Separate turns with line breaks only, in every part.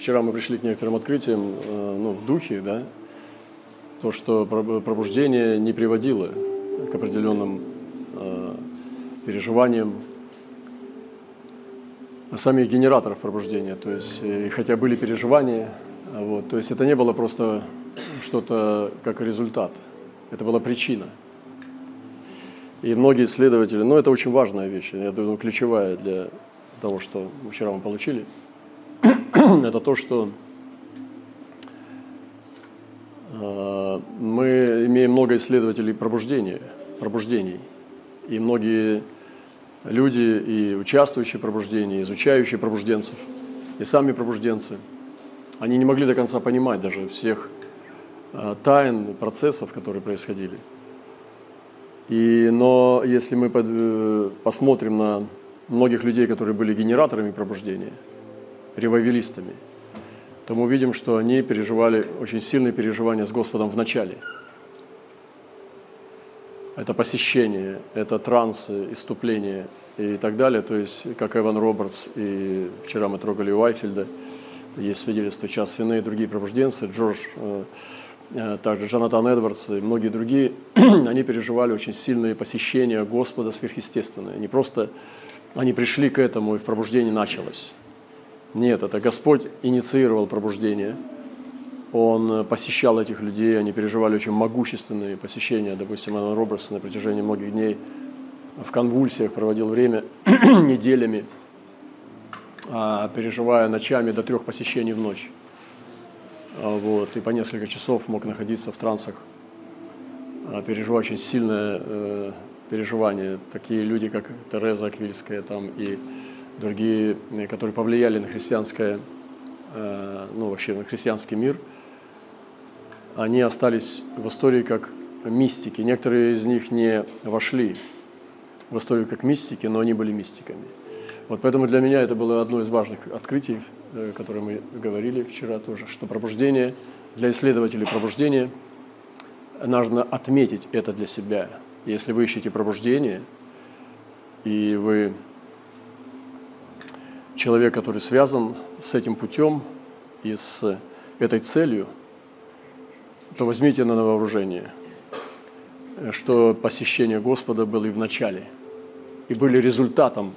вчера мы пришли к некоторым открытиям э, ну, в духе, да, то, что пробуждение не приводило к определенным э, переживаниям самих генераторов пробуждения. То есть, хотя были переживания, вот, то есть это не было просто что-то как результат, это была причина. И многие исследователи, ну это очень важная вещь, я думаю, ключевая для того, что вчера мы получили, это то, что э, мы имеем много исследователей пробуждения, пробуждений. И многие люди, и участвующие в пробуждении, изучающие пробужденцев, и сами пробужденцы, они не могли до конца понимать даже всех э, тайн, процессов, которые происходили. И, но если мы под, э, посмотрим на многих людей, которые были генераторами пробуждения, ревайвелистами, то мы увидим, что они переживали очень сильные переживания с Господом в начале. Это посещение, это трансы, иступление и так далее. То есть, как Эван Робертс, и вчера мы трогали Уайфельда, есть свидетельство «Час вины» и другие пробужденцы, Джордж, э, э, также Джонатан Эдвардс и многие другие, они переживали очень сильные посещения Господа сверхъестественные. Не просто они пришли к этому, и в пробуждении началось. Нет, это Господь инициировал пробуждение. Он посещал этих людей, они переживали очень могущественные посещения. Допустим, Алан Робертс на протяжении многих дней в конвульсиях проводил время неделями, а, переживая ночами до трех посещений в ночь. А, вот, и по несколько часов мог находиться в трансах, а, переживая очень сильное э, переживания. Такие люди, как Тереза Аквильская там, и другие, э, которые повлияли на христианское, э, ну вообще на христианский мир, они остались в истории как мистики. Некоторые из них не вошли в историю как мистики, но они были мистиками. Вот поэтому для меня это было одно из важных открытий, э, которое мы говорили вчера тоже, что пробуждение, для исследователей пробуждения нужно отметить это для себя – если вы ищете пробуждение, и вы человек, который связан с этим путем и с этой целью, то возьмите на вооружение, что посещение Господа было и в начале, и были результатом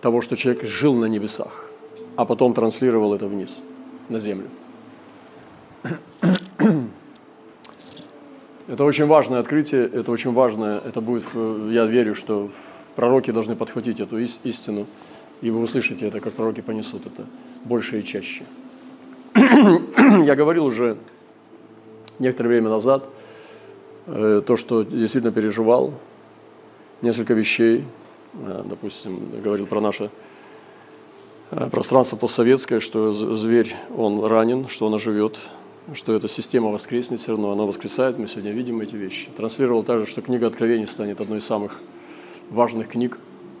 того, что человек жил на небесах, а потом транслировал это вниз, на землю. Это очень важное открытие, это очень важное, это будет, я верю, что пророки должны подхватить эту истину, и вы услышите это, как пророки понесут это больше и чаще. Я говорил уже некоторое время назад э, то, что действительно переживал, несколько вещей, э, допустим, говорил про наше э, пространство постсоветское, что зверь, он ранен, что он оживет, что эта система воскреснет все равно, она воскресает, мы сегодня видим эти вещи. Транслировал также, что книга Откровений станет одной из самых важных книг,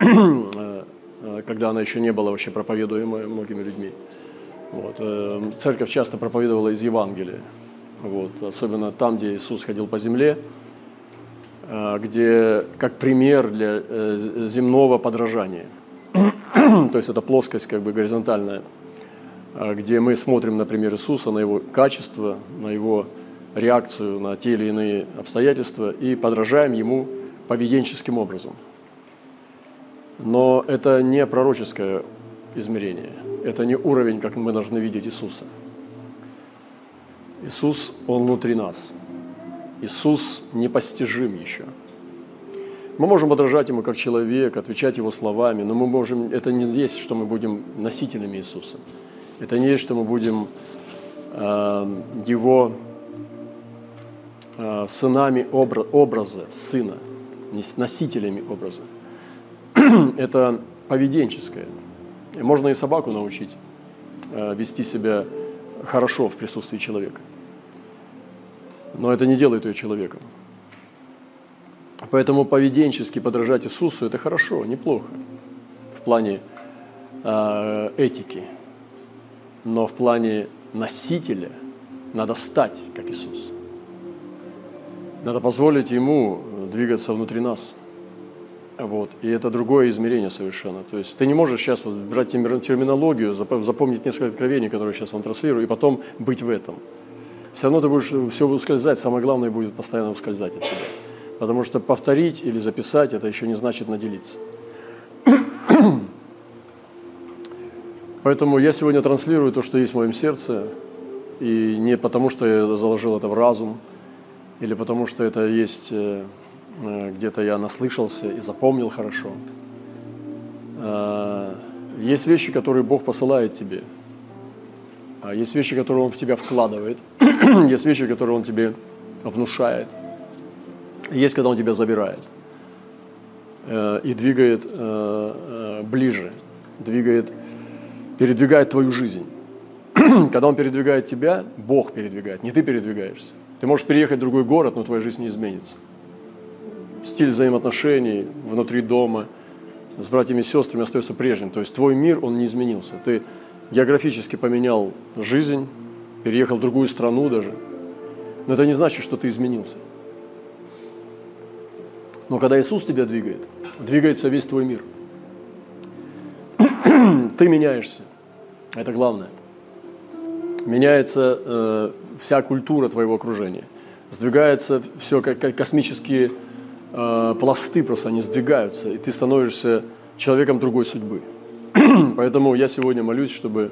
когда она еще не была вообще проповедуемой многими людьми. Вот. Э, церковь часто проповедовала из Евангелия, вот. особенно там, где Иисус ходил по земле, где как пример для земного подражания. То есть это плоскость как бы горизонтальная где мы смотрим, например, Иисуса, на его качество, на его реакцию на те или иные обстоятельства и подражаем ему поведенческим образом. Но это не пророческое измерение, это не уровень, как мы должны видеть Иисуса. Иисус, Он внутри нас. Иисус непостижим еще. Мы можем подражать Ему как человек, отвечать Его словами, но мы можем, это не есть, что мы будем носителями Иисуса. Это не есть, что мы будем э, его э, сынами обра образа, сына, носителями образа. Это поведенческое. Можно и собаку научить э, вести себя хорошо в присутствии человека. Но это не делает ее человеком. Поэтому поведенчески подражать Иисусу – это хорошо, неплохо в плане э, этики – но в плане носителя надо стать, как Иисус. Надо позволить Ему двигаться внутри нас. Вот. И это другое измерение совершенно. То есть ты не можешь сейчас вот брать терминологию, запомнить несколько откровений, которые сейчас вам транслирую, и потом быть в этом. Все равно ты будешь все ускользать, самое главное будет постоянно ускользать от тебя. Потому что повторить или записать, это еще не значит наделиться. Поэтому я сегодня транслирую то, что есть в моем сердце, и не потому, что я заложил это в разум, или потому, что это есть э, э, где-то я наслышался и запомнил хорошо. А, есть вещи, которые Бог посылает тебе. А есть вещи, которые Он в тебя вкладывает. есть вещи, которые Он тебе внушает. Есть, когда Он тебя забирает э, и двигает ближе, двигает передвигает твою жизнь. Когда Он передвигает тебя, Бог передвигает, не ты передвигаешься. Ты можешь переехать в другой город, но твоя жизнь не изменится. Стиль взаимоотношений внутри дома с братьями и сестрами остается прежним. То есть твой мир, он не изменился. Ты географически поменял жизнь, переехал в другую страну даже. Но это не значит, что ты изменился. Но когда Иисус тебя двигает, двигается весь твой мир. Ты меняешься. Это главное. Меняется э, вся культура твоего окружения. Сдвигается все, как, как космические э, пласты просто, они сдвигаются, и ты становишься человеком другой судьбы. Поэтому я сегодня молюсь, чтобы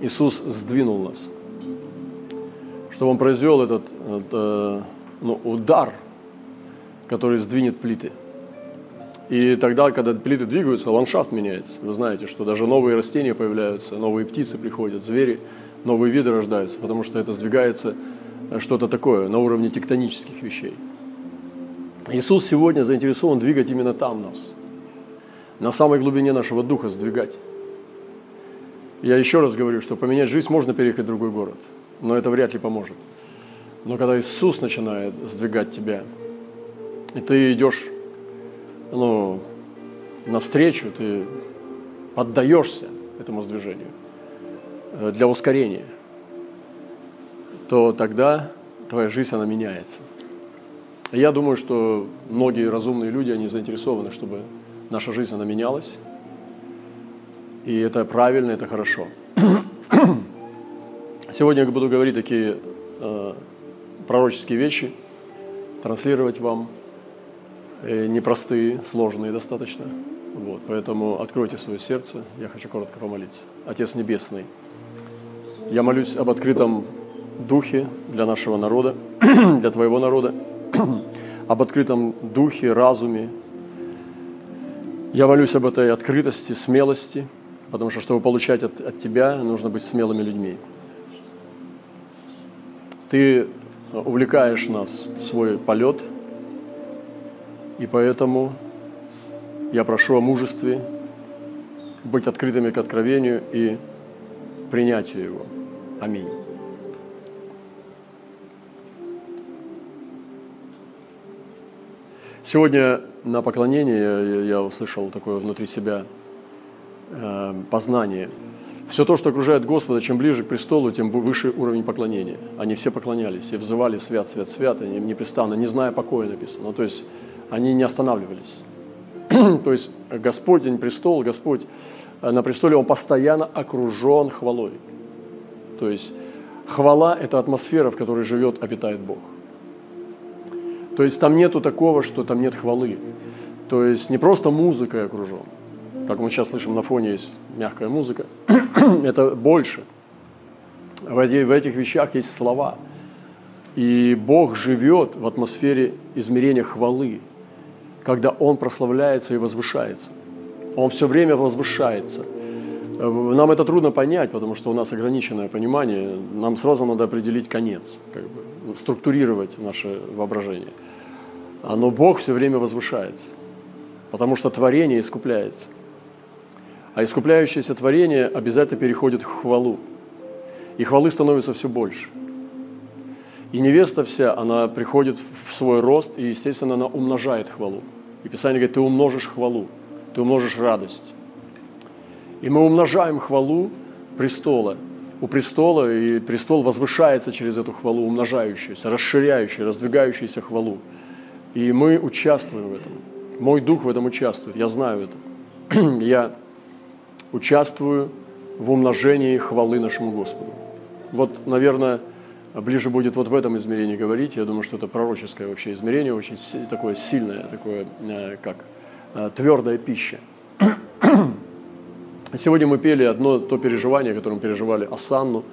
Иисус сдвинул нас, чтобы Он произвел этот, этот э, ну, удар, который сдвинет плиты – и тогда, когда плиты двигаются, ландшафт меняется. Вы знаете, что даже новые растения появляются, новые птицы приходят, звери, новые виды рождаются, потому что это сдвигается э, что-то такое на уровне тектонических вещей. Иисус сегодня заинтересован двигать именно там нас, на самой глубине нашего духа сдвигать. Я еще раз говорю, что поменять жизнь можно переехать в другой город, но это вряд ли поможет. Но когда Иисус начинает сдвигать тебя, и ты идешь ну, навстречу, ты поддаешься этому сдвижению э, для ускорения, то тогда твоя жизнь, она меняется. Я думаю, что многие разумные люди, они заинтересованы, чтобы наша жизнь, она менялась. И это правильно, это хорошо. Сегодня я буду говорить такие э, пророческие вещи, транслировать вам – Э, непростые, сложные достаточно. Вот, поэтому откройте свое сердце, я хочу коротко помолиться. Отец Небесный, я молюсь об открытом духе для нашего народа, для Твоего народа, об открытом духе, разуме. Я молюсь об этой открытости, смелости, потому что, чтобы получать от, от Тебя, нужно быть смелыми людьми. Ты увлекаешь нас в свой полет – и поэтому я прошу о мужестве, быть открытыми к откровению и принятию его. Аминь. Сегодня на поклонении я, услышал такое внутри себя э, познание. Все то, что окружает Господа, чем ближе к престолу, тем выше уровень поклонения. Они все поклонялись и взывали свят, свят, свят, они непрестанно, не зная покоя написано. Ну, то есть они не останавливались. То есть Господень престол, Господь э, на престоле, Он постоянно окружен хвалой. То есть хвала – это атмосфера, в которой живет, обитает Бог. То есть там нету такого, что там нет хвалы. То есть не просто музыкой окружен, как мы сейчас слышим, на фоне есть мягкая музыка. это больше. В этих вещах есть слова. И Бог живет в атмосфере измерения хвалы когда Он прославляется и возвышается. Он все время возвышается. Нам это трудно понять, потому что у нас ограниченное понимание. Нам сразу надо определить конец, как бы, структурировать наше воображение. Но Бог все время возвышается, потому что творение искупляется. А искупляющееся творение обязательно переходит в хвалу. И хвалы становится все больше. И невеста вся, она приходит в свой рост, и, естественно, она умножает хвалу. И Писание говорит, ты умножишь хвалу, ты умножишь радость. И мы умножаем хвалу престола. У престола, и престол возвышается через эту хвалу, умножающуюся, расширяющую, раздвигающуюся хвалу. И мы участвуем в этом. Мой дух в этом участвует, я знаю это. Я участвую в умножении хвалы нашему Господу. Вот, наверное, ближе будет вот в этом измерении говорить. Я думаю, что это пророческое вообще измерение, очень такое сильное, такое, э, как э, твердая пища. Сегодня мы пели одно то переживание, которое мы переживали Асанну.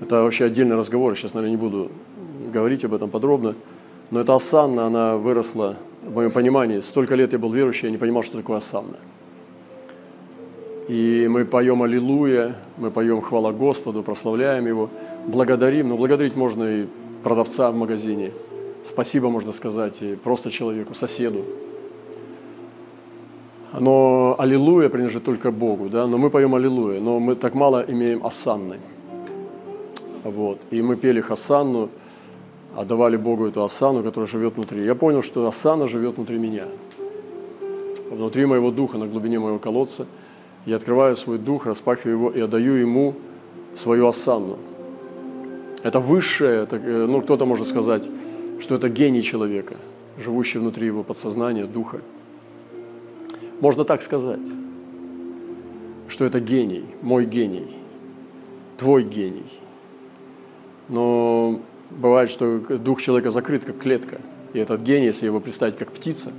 Это вообще отдельный разговор, сейчас, наверное, не буду говорить об этом подробно. Но эта Асанна, она выросла, в моем понимании, столько лет я был верующий, я не понимал, что такое Асанна. И мы поем «Аллилуйя», мы поем «Хвала Господу», прославляем Его, благодарим. Но благодарить можно и продавца в магазине. Спасибо можно сказать и просто человеку, соседу. Но «Аллилуйя» принадлежит только Богу, да? но мы поем «Аллилуйя», но мы так мало имеем осанны. Вот. И мы пели Хасанну, отдавали Богу эту осану, которая живет внутри. Я понял, что осана живет внутри меня, внутри моего духа, на глубине моего колодца – я открываю свой дух, распахиваю его и отдаю ему свою осанну. Это высшее, это, э, ну кто-то может сказать, что это гений человека, живущий внутри его подсознания, духа. Можно так сказать, что это гений, мой гений, твой гений. Но бывает, что дух человека закрыт, как клетка. И этот гений, если его представить как птица,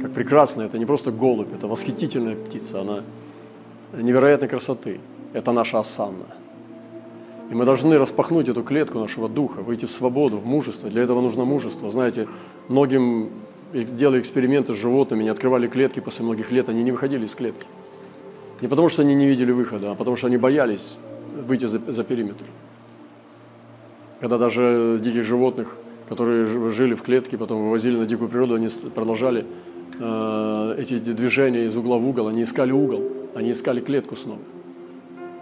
как прекрасная, это не просто голубь, это восхитительная птица, она невероятной красоты. Это наша осанна. И мы должны распахнуть эту клетку нашего духа, выйти в свободу, в мужество. Для этого нужно мужество. Знаете, многим делали эксперименты с животными, не открывали клетки после многих лет, они не выходили из клетки. Не потому, что они не видели выхода, а потому, что они боялись выйти за, за периметр. Когда даже диких животных, которые жили в клетке, потом вывозили на дикую природу, они продолжали э, эти движения из угла в угол, они искали угол. Они искали клетку снова.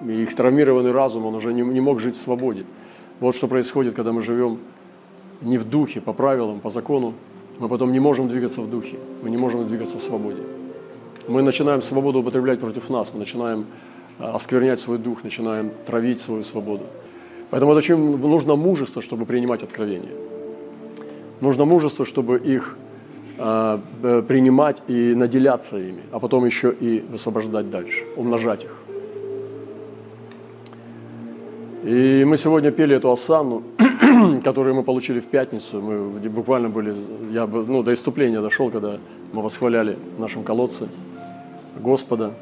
И их травмированный разум, он уже не, не мог жить в свободе. Вот что происходит, когда мы живем не в духе, по правилам, по закону. Мы потом не можем двигаться в духе, мы не можем двигаться в свободе. Мы начинаем свободу употреблять против нас, мы начинаем а, осквернять свой дух, начинаем травить свою свободу. Поэтому это очень нужно мужество, чтобы принимать откровения. Нужно мужество, чтобы их Э, принимать и наделяться ими, а потом еще и высвобождать дальше, умножать их. И мы сегодня пели эту осанну, которую мы получили в пятницу. Мы буквально были, я ну, до иступления дошел, когда мы восхваляли в нашем колодце Господа.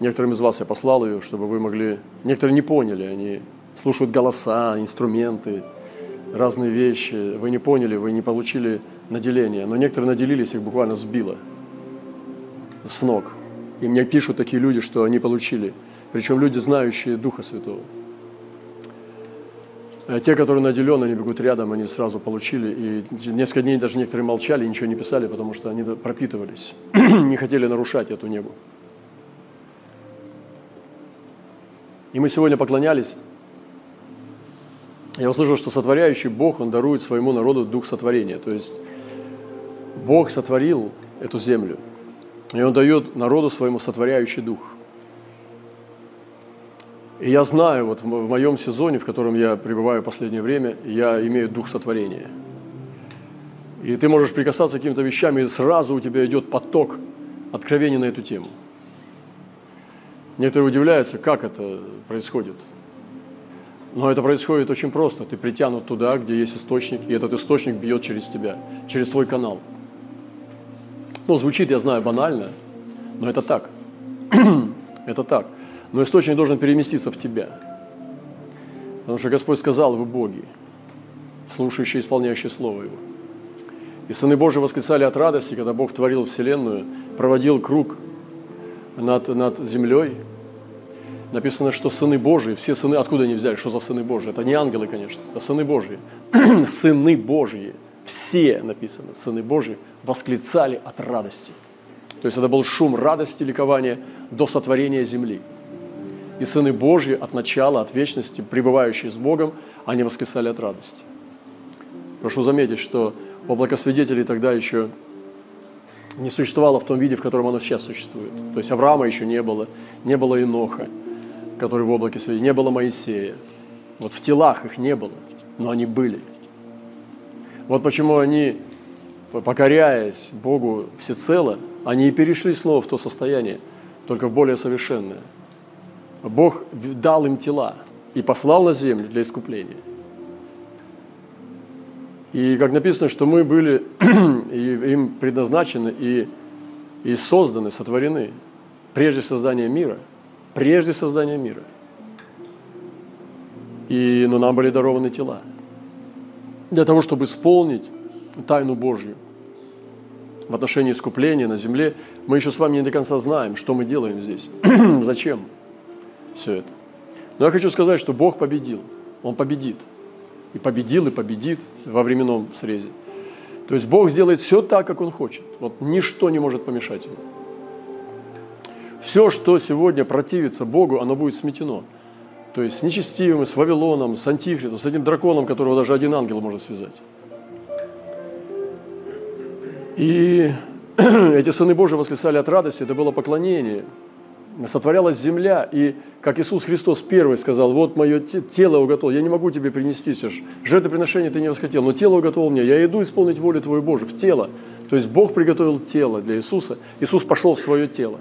Некоторым из вас я послал ее, чтобы вы могли... Некоторые не поняли, они слушают голоса, инструменты, разные вещи. Вы не поняли, вы не получили наделение, но некоторые наделились, их буквально сбило с ног. И мне пишут такие люди, что они получили, причем люди, знающие Духа Святого. А те, которые наделены, они бегут рядом, они сразу получили. И несколько дней даже некоторые молчали, ничего не писали, потому что они пропитывались, не хотели нарушать эту небу. И мы сегодня поклонялись. Я услышал, что сотворяющий Бог, Он дарует своему народу дух сотворения. То есть Бог сотворил эту землю, и Он дает народу своему сотворяющий дух. И я знаю, вот в моем сезоне, в котором я пребываю в последнее время, я имею дух сотворения. И ты можешь прикасаться к каким-то вещам, и сразу у тебя идет поток откровений на эту тему. Некоторые удивляются, как это происходит. Но это происходит очень просто. Ты притянут туда, где есть источник, и этот источник бьет через тебя, через твой канал – ну, звучит, я знаю, банально, но это так. это так. Но источник должен переместиться в тебя. Потому что Господь сказал, вы боги, слушающие и исполняющие Слово Его. И сыны Божьи восклицали от радости, когда Бог творил Вселенную, проводил круг над, над землей. Написано, что сыны Божьи, все сыны, откуда они взяли, что за сыны Божьи? Это не ангелы, конечно, это сыны Божьи. сыны Божьи – все, написано, сыны Божьи, восклицали от радости. То есть это был шум радости, ликования до сотворения земли. И сыны Божьи от начала, от вечности, пребывающие с Богом, они восклицали от радости. Прошу заметить, что облако свидетелей тогда еще не существовало в том виде, в котором оно сейчас существует. То есть Авраама еще не было, не было Иноха, который в облаке свидетелей, не было Моисея. Вот в телах их не было, но они были – вот почему они покоряясь Богу всецело, они и перешли снова в то состояние, только в более совершенное. Бог дал им тела и послал на землю для искупления. И как написано, что мы были им предназначены и, и созданы, сотворены прежде создания мира, прежде создания мира. И, но нам были дарованы тела для того, чтобы исполнить тайну Божью в отношении искупления на земле. Мы еще с вами не до конца знаем, что мы делаем здесь, зачем все это. Но я хочу сказать, что Бог победил, Он победит. И победил, и победит во временном срезе. То есть Бог сделает все так, как Он хочет. Вот ничто не может помешать Ему. Все, что сегодня противится Богу, оно будет сметено. То есть с нечестивым, с Вавилоном, с Антихристом, с этим драконом, которого даже один ангел может связать. И эти сыны Божьи восклицали от радости, это было поклонение. Сотворялась земля, и как Иисус Христос первый сказал, вот мое тело уготовил, я не могу тебе принести, Серж, жертвоприношение ты не восхотел, но тело уготовил мне, я иду исполнить волю Твою Божию в тело. То есть Бог приготовил тело для Иисуса, Иисус пошел в свое тело,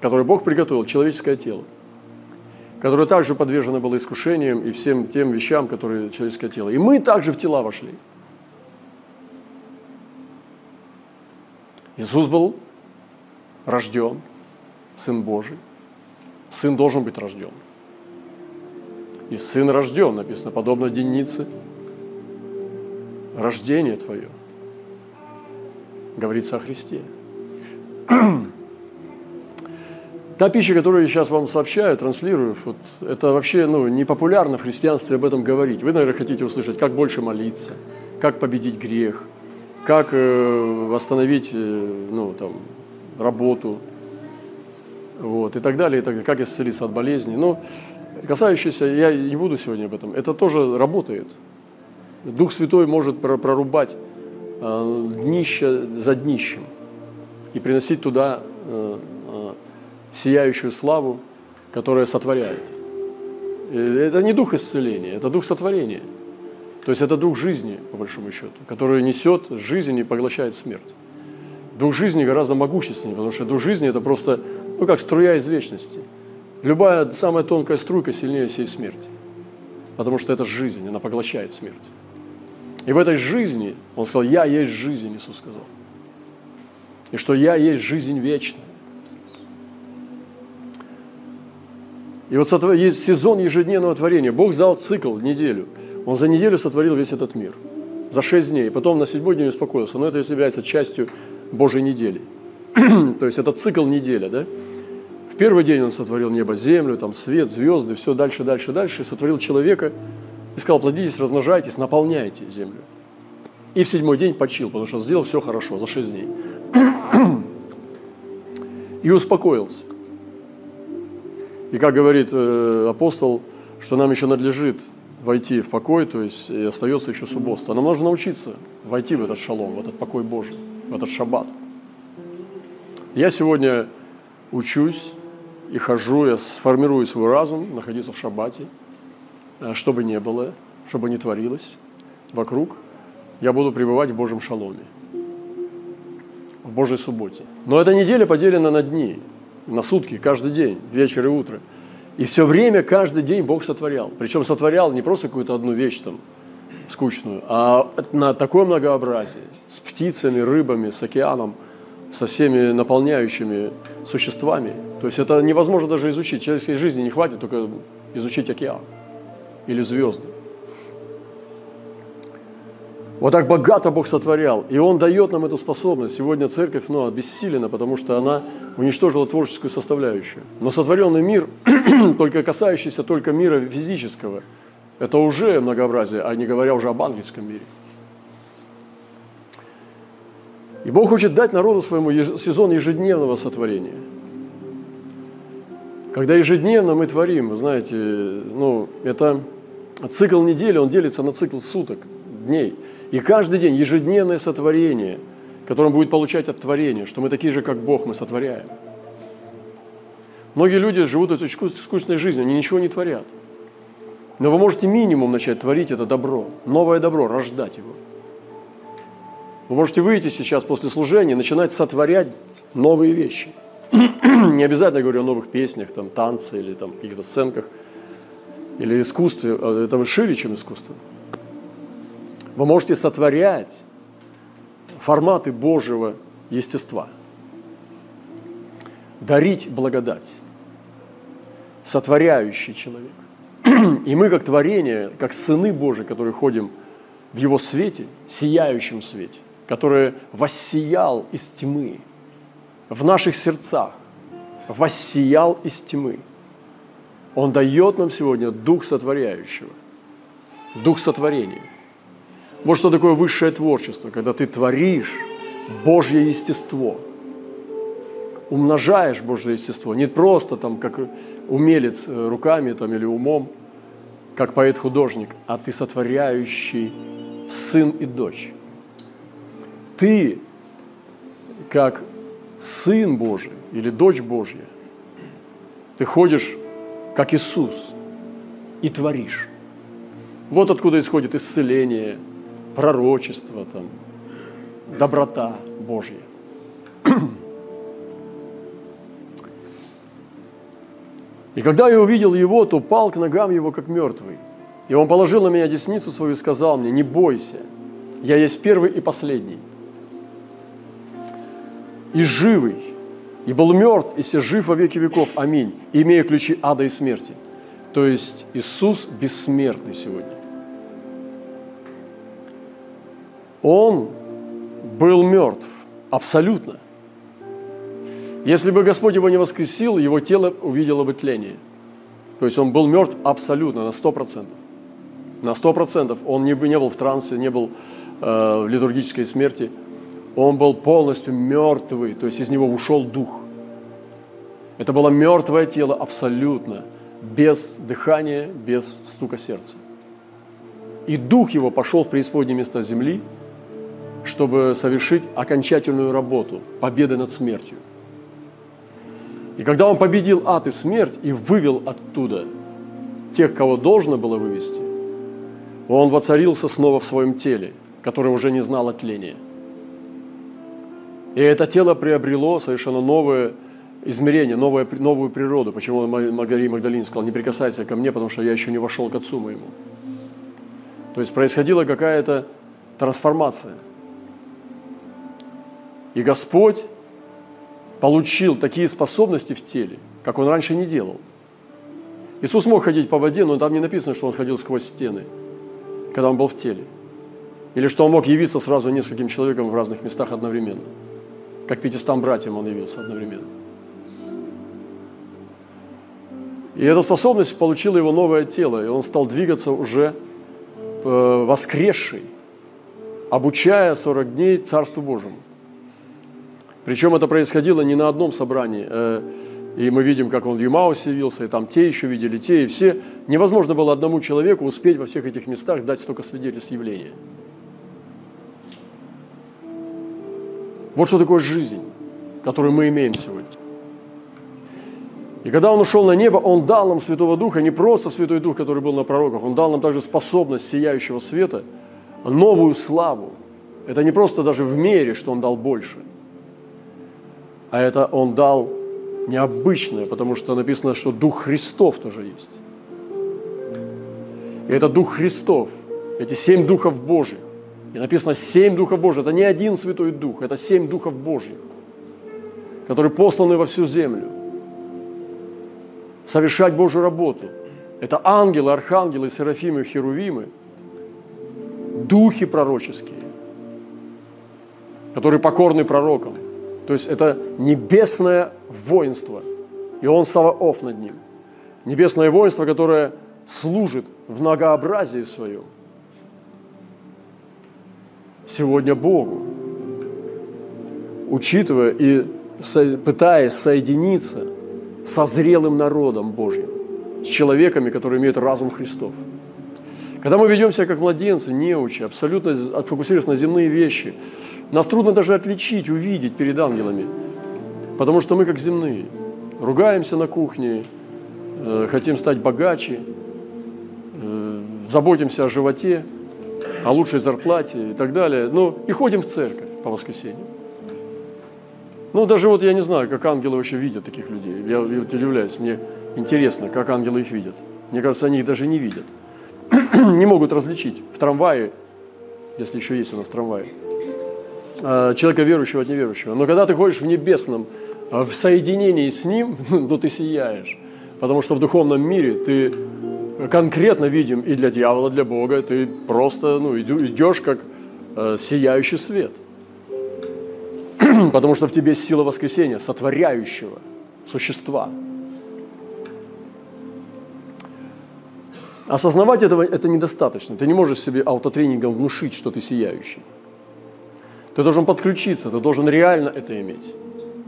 которое Бог приготовил, человеческое тело, которое также подвержено было искушениям и всем тем вещам, которые человеческое тело. И мы также в тела вошли. Иисус был рожден, Сын Божий. Сын должен быть рожден. И Сын рожден, написано, подобно деннице. Рождение Твое. Говорится о Христе. Та пища, которую я сейчас вам сообщаю, транслирую, вот, это вообще ну, не популярно в христианстве об этом говорить. Вы, наверное, хотите услышать, как больше молиться, как победить грех – как э, восстановить э, ну, там, работу, вот, и так далее, и так далее, как исцелиться от болезней. Но касающиеся, я не буду сегодня об этом, это тоже работает. Дух Святой может прорубать э, днище за днищем и приносить туда сияющую славу, которая сотворяет. Это не дух исцеления, это дух сотворения – то есть это дух жизни, по большому счету, который несет жизнь и поглощает смерть. Дух жизни гораздо могущественнее, потому что дух жизни – это просто, ну, как струя из вечности. Любая самая тонкая струйка сильнее всей смерти, потому что это жизнь, она поглощает смерть. И в этой жизни, он сказал, я есть жизнь, Иисус сказал. И что я есть жизнь вечная. И вот сезон ежедневного творения. Бог дал цикл, неделю – он за неделю сотворил весь этот мир. За шесть дней. Потом на седьмой день успокоился. Но это является частью Божьей недели. То есть это цикл неделя, да? В первый день он сотворил небо, землю, там свет, звезды, все дальше, дальше, дальше. Сотворил человека и сказал, плодитесь, размножайтесь, наполняйте землю. И в седьмой день почил, потому что сделал все хорошо за шесть дней. И успокоился. И как говорит э, апостол, что нам еще надлежит войти в покой, то есть и остается еще субботство. Нам нужно научиться войти в этот шалом, в этот покой Божий, в этот шаббат. Я сегодня учусь и хожу, я сформирую свой разум, находиться в шаббате, э, что бы ни было, что бы ни творилось вокруг, я буду пребывать в Божьем шаломе, в Божьей субботе. Но эта неделя поделена на дни, на сутки, каждый день, вечер и утро – и все время, каждый день Бог сотворял. Причем сотворял не просто какую-то одну вещь там скучную, а на такое многообразие. С птицами, рыбами, с океаном, со всеми наполняющими существами. То есть это невозможно даже изучить. Человеческой жизни не хватит только изучить океан или звезды. Вот так богато Бог сотворял. И Он дает нам эту способность. Сегодня церковь ну, обессилена, потому что она уничтожила творческую составляющую. Но сотворенный мир, только касающийся только мира физического, это уже многообразие, а не говоря уже об ангельском мире. И Бог хочет дать народу своему сезон ежедневного сотворения. Когда ежедневно мы творим, вы знаете, ну, это цикл недели, он делится на цикл суток, дней – и каждый день ежедневное сотворение, которое он будет получать от творения, что мы такие же, как Бог, мы сотворяем. Многие люди живут этой скучной жизнью, они ничего не творят. Но вы можете минимум начать творить это добро, новое добро, рождать его. Вы можете выйти сейчас после служения начинать сотворять новые вещи. Не обязательно говорю о новых песнях, там, танце или там, каких-то сценках, или искусстве. А это шире, чем искусство. Вы можете сотворять форматы Божьего естества, дарить благодать, сотворяющий человек. И мы, как творение, как сыны Божии, которые ходим в Его свете, сияющем свете, который воссиял из тьмы, в наших сердцах, воссиял из тьмы. Он дает нам сегодня дух сотворяющего, дух сотворения. Вот что такое высшее творчество, когда ты творишь Божье естество, умножаешь Божье естество, не просто там как умелец э, руками там, или умом, как поэт-художник, а ты сотворяющий сын и дочь. Ты, как сын Божий или дочь Божья, ты ходишь, как Иисус, и творишь. Вот откуда исходит исцеление, пророчество, там, доброта Божья. И когда я увидел его, то пал к ногам его, как мертвый. И он положил на меня десницу свою и сказал мне, не бойся, я есть первый и последний. И живый, и был мертв, и все жив во веки веков. Аминь. И имея ключи ада и смерти. То есть Иисус бессмертный сегодня. Он был мертв, абсолютно – если бы Господь его не воскресил, его тело увидело бы тление. То есть он был мертв абсолютно, на сто процентов. На сто процентов. Он не, не был в трансе, не был э, в литургической смерти. Он был полностью мертвый, то есть из него ушел дух. Это было мертвое тело абсолютно, без дыхания, без стука сердца. И дух его пошел в преисподние места земли, чтобы совершить окончательную работу, победы над смертью. И когда он победил ад и смерть и вывел оттуда тех, кого должно было вывести, он воцарился снова в своем теле, которое уже не знало тления. И это тело приобрело совершенно новое измерение, новое, новую природу. Почему Маргарий Магдалин сказал, не прикасайся ко мне, потому что я еще не вошел к Отцу моему. То есть происходила какая-то трансформация. И Господь получил такие способности в теле, как он раньше не делал. Иисус мог ходить по воде, но там не написано, что он ходил сквозь стены, когда он был в теле. Или что он мог явиться сразу нескольким человеком в разных местах одновременно. Как пятистам братьям он явился одновременно. И эта способность получила его новое тело, и он стал двигаться уже э, воскресший, обучая 40 дней Царству Божьему. Причем это происходило не на одном собрании. Э, и мы видим, как он в Юмаусе явился, и там те еще видели, те и все. Невозможно было одному человеку успеть во всех этих местах дать столько свидетельств явления. Вот что такое жизнь, которую мы имеем сегодня. И когда он ушел на небо, он дал нам Святого Духа, не просто Святой Дух, который был на пророках, он дал нам также способность сияющего света, новую славу. Это не просто даже в мере, что он дал больше – а это он дал необычное, потому что написано, что Дух Христов тоже есть. И это Дух Христов, эти семь Духов Божьих. И написано семь Духов Божьих. Это не один Святой Дух, это семь Духов Божьих, которые посланы во всю землю. Совершать Божью работу. Это ангелы, архангелы, серафимы, херувимы, духи пророческие, которые покорны пророкам – то есть это небесное воинство, и он Саваоф над ним. Небесное воинство, которое служит в многообразии своем. Сегодня Богу, учитывая и пытаясь соединиться со зрелым народом Божьим, с человеками, которые имеют разум Христов. Когда мы ведем себя как младенцы, неучи, абсолютно отфокусируясь на земные вещи – нас трудно даже отличить, увидеть перед ангелами, потому что мы как земные. Ругаемся на кухне, э, хотим стать богаче, э, заботимся о животе, о лучшей зарплате и так далее. Ну, и ходим в церковь по воскресеньям. Ну, даже вот я не знаю, как ангелы вообще видят таких людей. Я, я вот удивляюсь, мне интересно, как ангелы их видят. Мне кажется, они их даже не видят. не могут различить в трамвае, если еще есть у нас трамваи, а, человека верующего от неверующего. Но когда ты ходишь в небесном, а, в соединении с ним, ну ты сияешь. Потому что в духовном мире ты конкретно видим и для дьявола, для Бога, ты просто ну, идешь как э, сияющий свет. Потому что в тебе сила воскресения, сотворяющего существа. Осознавать этого это недостаточно. Ты не можешь себе аутотренингом внушить, что ты сияющий. Ты должен подключиться, ты должен реально это иметь.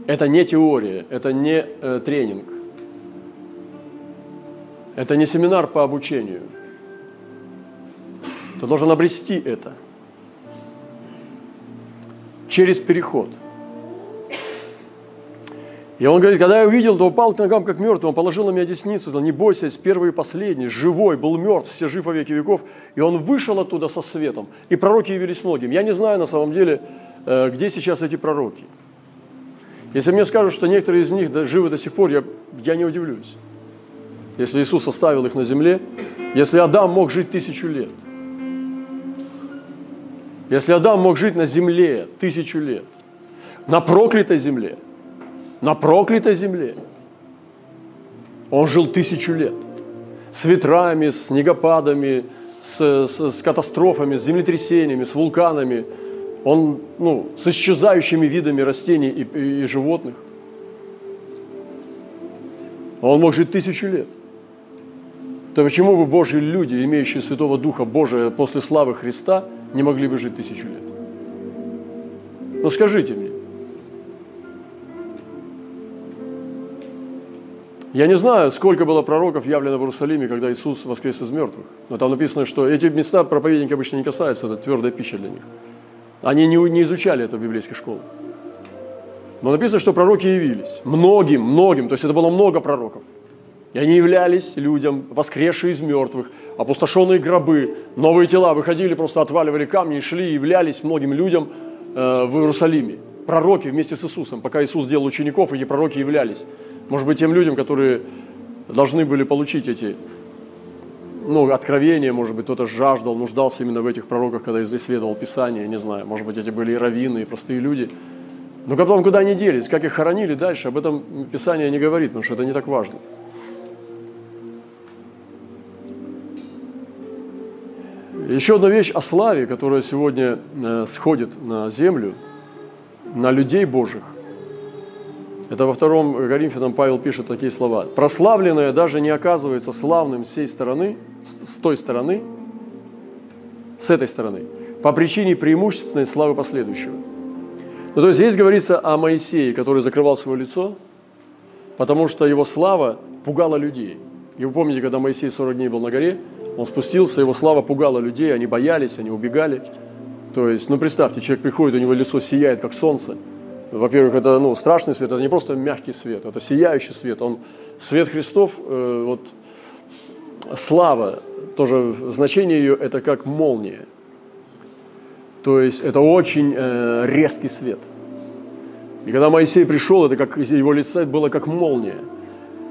Это не теория, это не э, тренинг. Это не семинар по обучению. Ты должен обрести это через переход – и он говорит, когда я увидел, то упал к ногам как мертвый, он положил на меня десницу, сказал, не бойся, есть первый и последний, живой, был мертв, все жив во веки веков. И он вышел оттуда со светом, и пророки явились многим. Я не знаю на самом деле, э, где сейчас эти пророки. Если мне скажут, что некоторые из них живы до сих пор, я, я не удивлюсь. Если Иисус оставил их на земле, если Адам мог жить тысячу лет, если Адам мог жить на земле тысячу лет, на проклятой земле – на проклятой земле. Он жил тысячу лет. С ветрами, с снегопадами, с, с, с катастрофами, с землетрясениями, с вулканами. Он ну, с исчезающими видами растений и, и, и животных. Он мог жить тысячу лет. То почему бы Божьи люди, имеющие Святого Духа Божия после славы Христа, не могли бы жить тысячу лет? Ну скажите мне, Я не знаю, сколько было пророков явлено в Иерусалиме, когда Иисус воскрес из мертвых. Но там написано, что эти места проповедники обычно не касаются, это твердая пища для них. Они не, не изучали это в библейской школе. Но написано, что пророки явились. Многим, многим. То есть это было много пророков. И они являлись людям, воскресшие из мертвых, опустошенные гробы, новые тела выходили, просто отваливали камни и шли, и являлись многим людям э, в Иерусалиме. Пророки вместе с Иисусом. Пока Иисус делал учеников, эти пророки являлись. Может быть, тем людям, которые должны были получить эти ну, откровения, может быть, кто-то жаждал, нуждался именно в этих пророках, когда исследовал Писание, не знаю, может быть, эти были и раввины, и простые люди. Но потом куда они делись, как их хоронили дальше, об этом Писание не говорит, потому что это не так важно. Еще одна вещь о славе, которая сегодня э, сходит на землю, на людей Божьих – это во втором Коринфянам Павел пишет такие слова. «Прославленное даже не оказывается славным сей стороны, с той стороны, с этой стороны, по причине преимущественной славы последующего». Ну, то есть здесь говорится о Моисее, который закрывал свое лицо, потому что его слава пугала людей. И вы помните, когда Моисей 40 дней был на горе, он спустился, его слава пугала людей, они боялись, они убегали. То есть, ну представьте, человек приходит, у него лицо сияет, как солнце – во-первых, это ну, страшный свет, это не просто мягкий свет, это сияющий свет. Он, свет Христов, э, вот, слава, тоже значение ее, это как молния. То есть это очень э, резкий свет. И когда Моисей пришел, это как его лицо было как молния.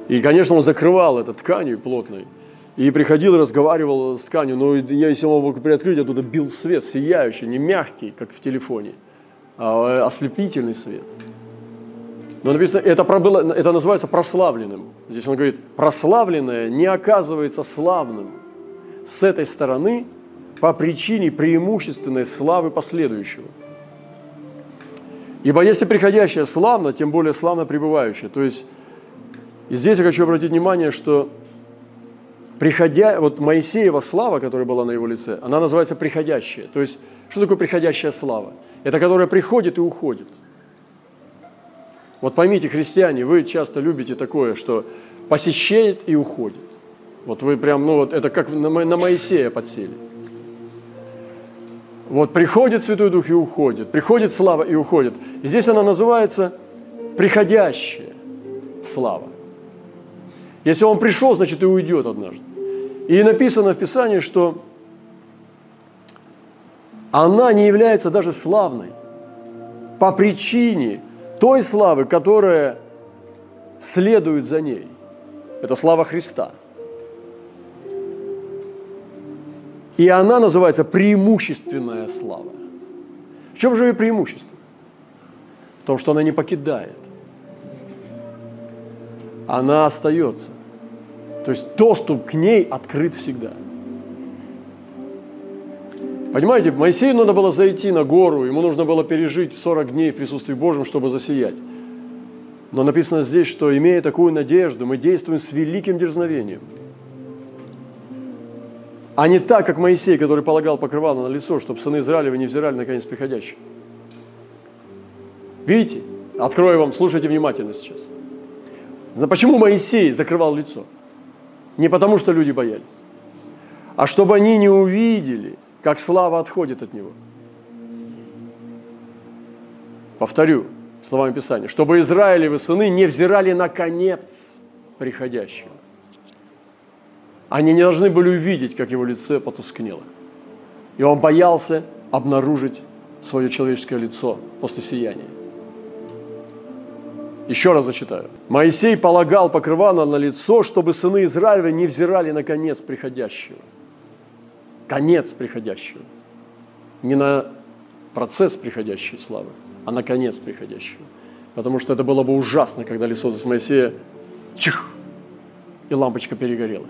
И, конечно, он закрывал это тканью плотной. И приходил разговаривал с тканью, но если он мог приоткрыть, оттуда бил свет сияющий, не мягкий, как в телефоне – а, ослепительный свет. Но написано, это, пробыло, это называется прославленным. Здесь он говорит, прославленное не оказывается славным с этой стороны по причине преимущественной славы последующего. Ибо если приходящее славно, тем более славно пребывающее. То есть, и здесь я хочу обратить внимание, что приходя, вот Моисеева слава, которая была на его лице, она называется приходящая. То есть, что такое приходящая слава? Это которая приходит и уходит. Вот поймите, христиане, вы часто любите такое, что посещает и уходит. Вот вы прям, ну вот это как на Моисея подсели. Вот приходит Святой Дух и уходит, приходит слава и уходит. И здесь она называется приходящая слава. Если он пришел, значит и уйдет однажды. И написано в Писании, что она не является даже славной по причине той славы, которая следует за ней. Это слава Христа. И она называется преимущественная слава. В чем же ее преимущество? В том, что она не покидает. Она остается. То есть доступ к ней открыт всегда. Понимаете, Моисею надо было зайти на гору, ему нужно было пережить 40 дней в присутствии Божьем, чтобы засиять. Но написано здесь, что имея такую надежду, мы действуем с великим дерзновением. А не так, как Моисей, который полагал покрывало на лицо, чтобы сыны Израилева не взирали на конец приходящий. Видите? Открою вам, слушайте внимательно сейчас. Почему Моисей закрывал лицо? Не потому, что люди боялись, а чтобы они не увидели, как слава отходит от него. Повторю словами Писания, чтобы Израилевы сыны не взирали на конец приходящего. Они не должны были увидеть, как его лице потускнело. И он боялся обнаружить свое человеческое лицо после сияния. Еще раз зачитаю. Моисей полагал покрывало на лицо, чтобы сыны Израиля не взирали на конец приходящего. Конец приходящего. Не на процесс приходящей славы, а на конец приходящего. Потому что это было бы ужасно, когда лицо с Моисея чих, и лампочка перегорела.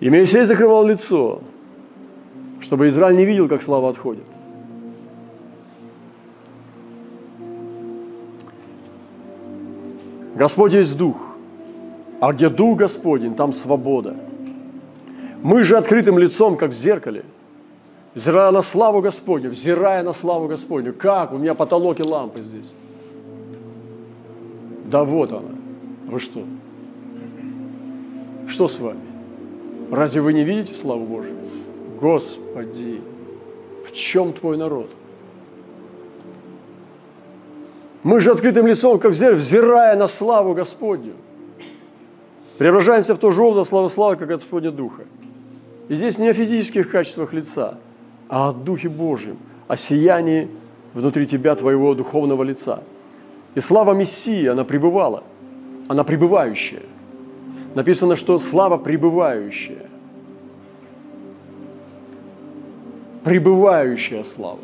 И Моисей закрывал лицо, чтобы Израиль не видел, как слава отходит. Господь есть Дух, а где Дух Господень, там свобода. Мы же открытым лицом, как в зеркале, взирая на славу Господню, взирая на славу Господню. Как? У меня потолок и лампы здесь. Да вот она. Вы что? Что с вами? Разве вы не видите славу Божию? Господи, в чем твой народ? Мы же открытым лицом, как зверь, взирая на славу Господню, преображаемся в то же образ славы славы, как от Господня Духа. И здесь не о физических качествах лица, а о Духе Божьем, о сиянии внутри тебя, твоего духовного лица. И слава Мессии, она пребывала, она пребывающая. Написано, что слава пребывающая. Пребывающая слава.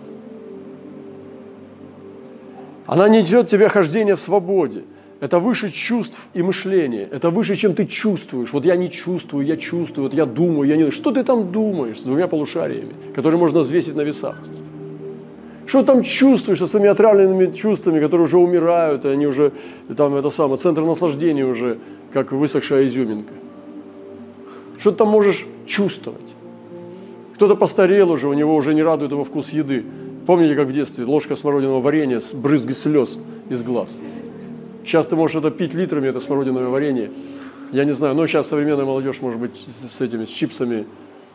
Она не идет тебе хождение в свободе. Это выше чувств и мышления. Это выше, чем ты чувствуешь. Вот я не чувствую, я чувствую, вот я думаю, я не... Что ты там думаешь с двумя полушариями, которые можно взвесить на весах? Что там чувствуешь со своими отравленными чувствами, которые уже умирают, и они уже, там это самое, центр наслаждения уже, как высохшая изюминка? Что ты там можешь чувствовать? Кто-то постарел уже, у него уже не радует его вкус еды. Помните, как в детстве ложка смородиного варенья, брызги слез из глаз? Сейчас ты можешь это пить литрами, это смородиновое варенье. Я не знаю, но сейчас современная молодежь, может быть, с этими, с чипсами,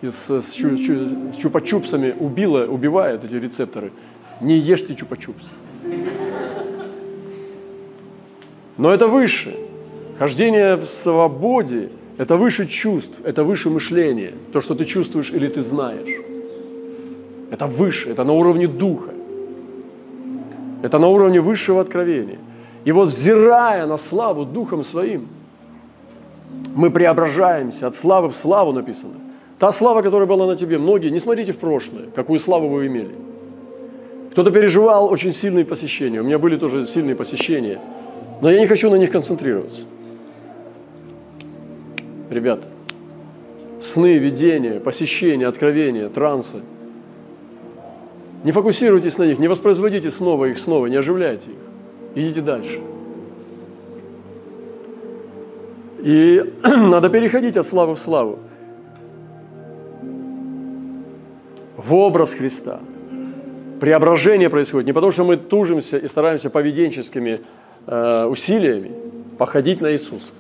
и с, с, чу, чу, с чупа-чупсами убила, убивает эти рецепторы. Не ешьте чупа-чупс. Но это выше. Хождение в свободе – это выше чувств, это выше мышления. То, что ты чувствуешь или ты знаешь. Это выше, это на уровне духа. Это на уровне высшего откровения. И вот взирая на славу Духом Своим, мы преображаемся от славы в славу написано. Та слава, которая была на тебе, многие, не смотрите в прошлое, какую славу вы имели. Кто-то переживал очень сильные посещения. У меня были тоже сильные посещения. Но я не хочу на них концентрироваться. Ребята, сны, видения, посещения, откровения, трансы – не фокусируйтесь на них, не воспроизводите снова их снова, не оживляйте их. Идите дальше. И надо переходить от славы в славу. В образ Христа. Преображение происходит не потому, что мы тужимся и стараемся поведенческими э, усилиями походить на Иисуса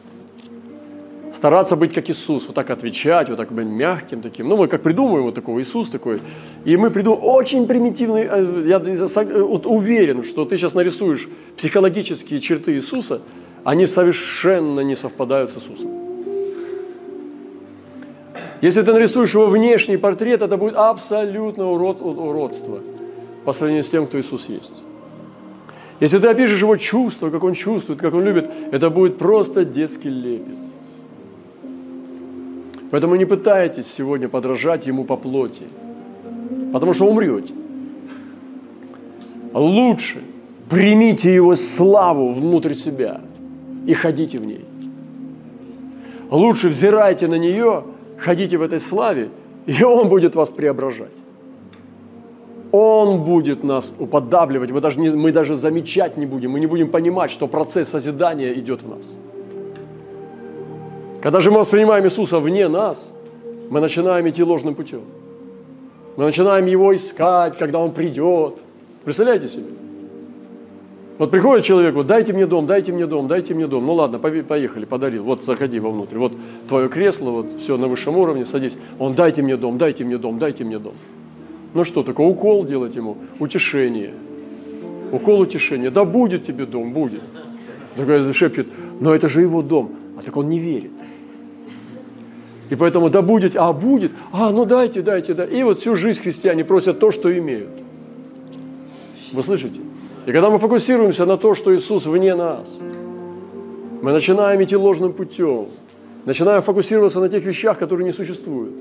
стараться быть как Иисус, вот так отвечать, вот так быть мягким таким. Ну, мы как придумываем вот такого Иисус такой, и мы придумываем очень примитивный, э, я вот уверен, что ты сейчас нарисуешь психологические черты Иисуса, они совершенно не совпадают с Иисусом. Если ты нарисуешь его внешний портрет, это будет абсолютно урод, уродство по сравнению с тем, кто Иисус есть. Если ты опишешь его чувства, как он чувствует, как он любит, это будет просто детский лепет. Поэтому не пытайтесь сегодня подражать ему по плоти, потому что умрете. Лучше примите его славу внутрь себя и ходите в ней. Лучше взирайте на нее, ходите в этой славе, и он будет вас преображать. Он будет нас уподабливать, мы даже, не, мы даже замечать не будем, мы не будем понимать, что процесс созидания идет в нас. Когда же мы воспринимаем Иисуса вне нас, мы начинаем идти ложным путем. Мы начинаем Его искать, когда Он придет. Представляете себе? Вот приходит человек, вот дайте мне дом, дайте мне дом, дайте мне дом. Ну ладно, поехали, подарил. Вот заходи вовнутрь. Вот твое кресло, вот все на высшем уровне, садись. Он дайте мне дом, дайте мне дом, дайте мне дом. Ну что, такое укол делать ему? Утешение. Укол утешения. Да будет тебе дом, будет. Такой шепчет, но это же его дом. А так он не верит. И поэтому да будет, а будет, а ну дайте, дайте, да. И вот всю жизнь христиане просят то, что имеют. Вы слышите? И когда мы фокусируемся на то, что Иисус вне нас, мы начинаем идти ложным путем, начинаем фокусироваться на тех вещах, которые не существуют.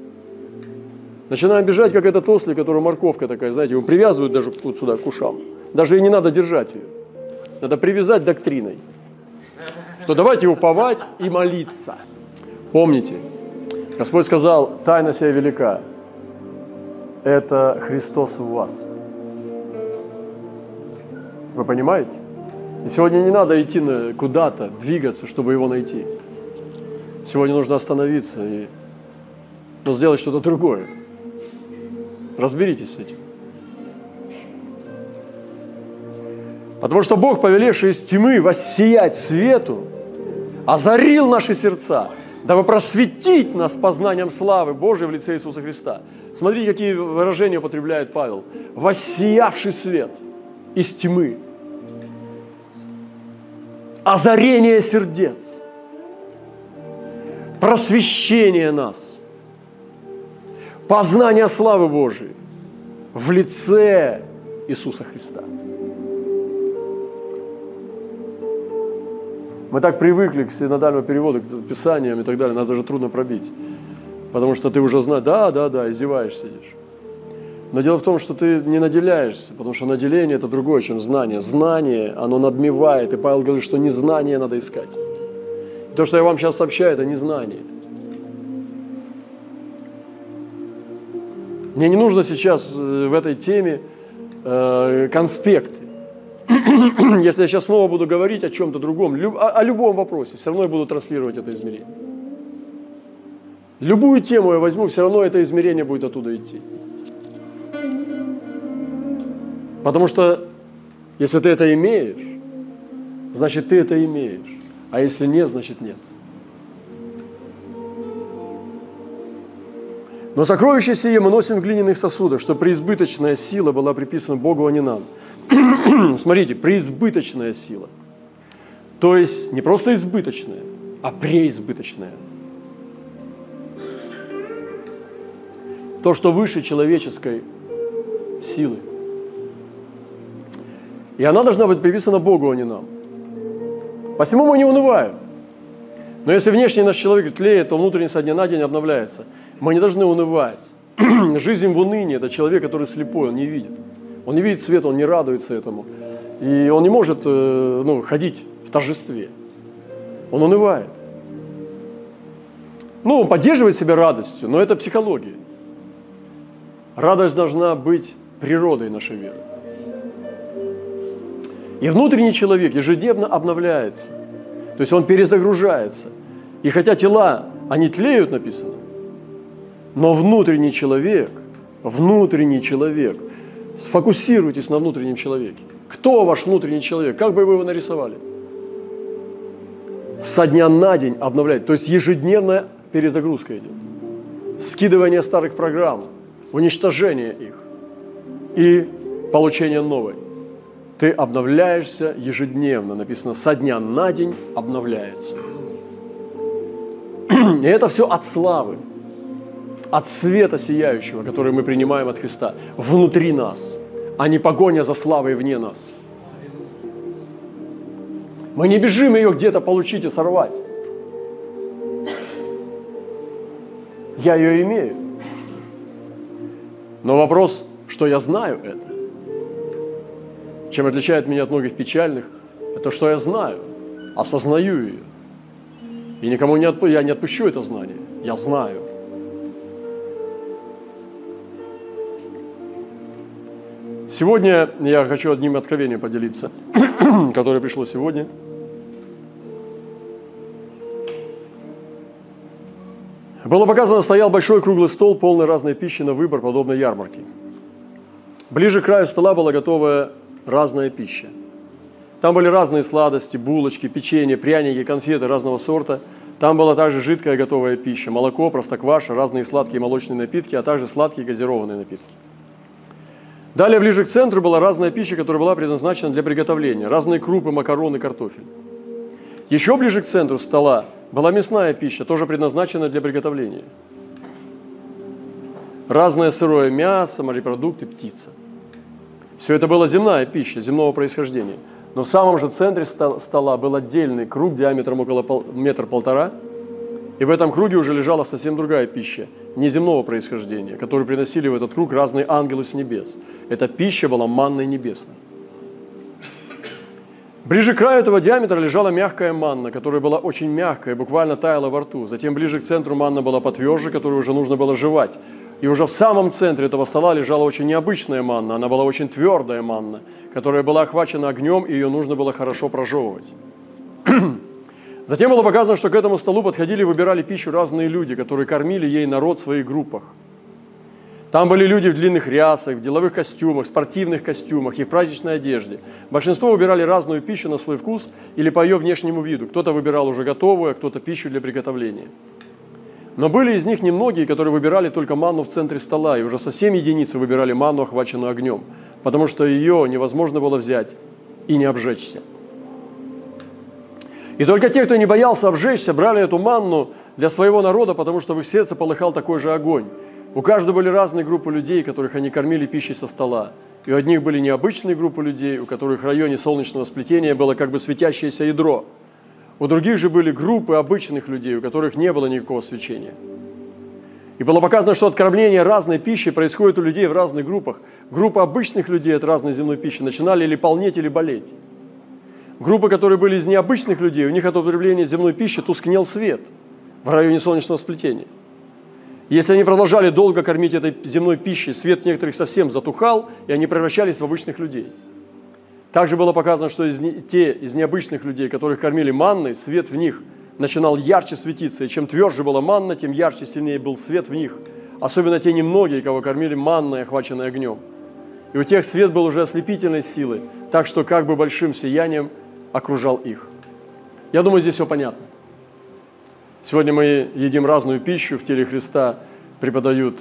Начинаем бежать, как этот ослик, который морковка такая, знаете, его привязывают даже вот сюда, к ушам. Даже и не надо держать ее. Надо привязать доктриной. Что давайте уповать и молиться. Помните, Господь сказал, тайна сия велика. Это Христос в вас. Вы понимаете? И сегодня не надо идти куда-то, двигаться, чтобы его найти. Сегодня нужно остановиться и ну, сделать что-то другое. Разберитесь с этим. Потому что Бог, повелевший из тьмы воссиять свету, озарил наши сердца, дабы просветить нас познанием славы Божией в лице Иисуса Христа. Смотрите, какие выражения употребляет Павел. Воссиявший свет из тьмы. Озарение сердец. Просвещение нас – познание славы Божией в лице Иисуса Христа. Мы так привыкли к синодальному переводу, к писаниям и так далее, нас даже трудно пробить. Потому что ты уже знаешь, да, да, да, издеваешься, сидишь. Но дело в том, что ты не наделяешься, потому что наделение – это другое, чем знание. Знание, оно надмевает, и Павел говорит, что не знание надо искать. И то, что я вам сейчас сообщаю, это не знание – Мне не нужно сейчас э, в этой теме э, конспекты. Если я сейчас снова буду говорить о чем-то другом, о, любом вопросе, все равно я буду транслировать это измерение. Любую тему я возьму, все равно это измерение будет оттуда идти. Потому что если ты это имеешь, значит ты это имеешь. А если нет, значит нет. Но сокровище сие мы носим в глиняных сосудах, что преизбыточная сила была приписана Богу, а не нам. Смотрите, преизбыточная сила. То есть не просто избыточная, а преизбыточная. То, что выше человеческой силы. И она должна быть приписана Богу, а не нам. Посему мы не унываем. Но если внешний наш человек тлеет, то внутренний со дня на день обновляется – мы не должны унывать. Жизнь в унынии – это человек, который слепой, он не видит. Он не видит света, он не радуется этому. И он не может э, ну, ходить в торжестве. Он унывает. Ну, он поддерживает себя радостью, но это психология. Радость должна быть природой нашей веры. И внутренний человек ежедневно обновляется. То есть он перезагружается. И хотя тела, они тлеют, написано, но внутренний человек, внутренний человек, сфокусируйтесь на внутреннем человеке. Кто ваш внутренний человек? Как бы вы его нарисовали? Со дня на день обновлять. То есть ежедневная перезагрузка идет. Скидывание старых программ, уничтожение их и получение новой. Ты обновляешься ежедневно. Написано, со дня на день обновляется. И это все от славы. От света сияющего, который мы принимаем от Христа, внутри нас, а не погоня за славой вне нас. Мы не бежим ее где-то получить и сорвать. Я ее имею. Но вопрос, что я знаю это. Чем отличает меня от многих печальных, это что я знаю, осознаю ее. И никому не отпу- я не отпущу это знание. Я знаю. Сегодня я хочу одним откровением поделиться, которое пришло сегодня. Было показано, стоял большой круглый стол, полный разной пищи на выбор, подобной ярмарке. Ближе к краю стола была готовая разная пища. Там были разные сладости, булочки, печенье, пряники, конфеты разного сорта. Там была также жидкая готовая пища, молоко, простокваша, разные сладкие молочные напитки, а также сладкие газированные напитки. Далее ближе к центру была разная пища, которая была предназначена для приготовления. Разные крупы, макароны, картофель. Еще ближе к центру стола была мясная пища, тоже предназначенная для приготовления. Разное сырое мясо, морепродукты, птица. Все это была земная пища, земного происхождения. Но в самом же центре стола был отдельный круг диаметром около пол, метра полтора, и в этом круге уже лежала совсем другая пища, неземного происхождения, которую приносили в этот круг разные ангелы с небес. Эта пища была манной небесной. Ближе к краю этого диаметра лежала мягкая манна, которая была очень мягкая, буквально таяла во рту. Затем ближе к центру манна была потверже, которую уже нужно было жевать. И уже в самом центре этого стола лежала очень необычная манна. Она была очень твердая манна, которая была охвачена огнем, и ее нужно было хорошо прожевывать. Затем было показано, что к этому столу подходили и выбирали пищу разные люди, которые кормили ей народ в своих группах. Там были люди в длинных рясах, в деловых костюмах, спортивных костюмах и в праздничной одежде. Большинство выбирали разную пищу на свой вкус или по ее внешнему виду. Кто-то выбирал уже готовую, а кто-то пищу для приготовления. Но были из них немногие, которые выбирали только манну в центре стола, и уже совсем единицы выбирали манну, охваченную огнем, потому что ее невозможно было взять и не обжечься. И только те, кто не боялся обжечься, брали эту манну для своего народа, потому что в их сердце полыхал такой же огонь. У каждого были разные группы людей, которых они кормили пищей со стола. И у одних были необычные группы людей, у которых в районе солнечного сплетения было как бы светящееся ядро. У других же были группы обычных людей, у которых не было никакого свечения. И было показано, что откормление разной пищи происходит у людей в разных группах. Группа обычных людей от разной земной пищи начинали или полнеть, или болеть. Группы, которые были из необычных людей, у них от употребления земной пищи тускнел свет в районе солнечного сплетения. Если они продолжали долго кормить этой земной пищей, свет некоторых совсем затухал, и они превращались в обычных людей. Также было показано, что из те из необычных людей, которых кормили манной, свет в них начинал ярче светиться. И чем тверже была манна, тем ярче, сильнее был свет в них. Особенно те немногие, кого кормили манной, охваченной огнем. И у тех свет был уже ослепительной силы, так что как бы большим сиянием окружал их. Я думаю, здесь все понятно. Сегодня мы едим разную пищу, в теле Христа преподают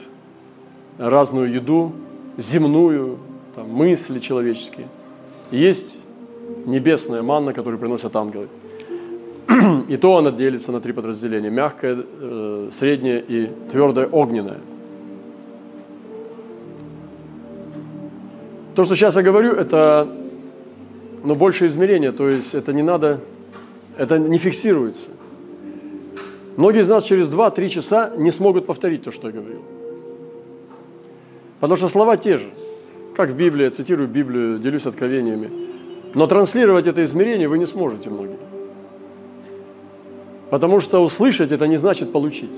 разную еду, земную, там, мысли человеческие. И есть небесная манна, которую приносят ангелы. И то она делится на три подразделения. Мягкое, э, среднее и твердое огненное. То, что сейчас я говорю, это ну, больше измерения, то есть это не надо, это не фиксируется. Многие из нас через 2-3 часа не смогут повторить то, что я говорил. Потому что слова те же. Как в Библии, я цитирую Библию, делюсь откровениями. Но транслировать это измерение вы не сможете многие. Потому что услышать это не значит получить.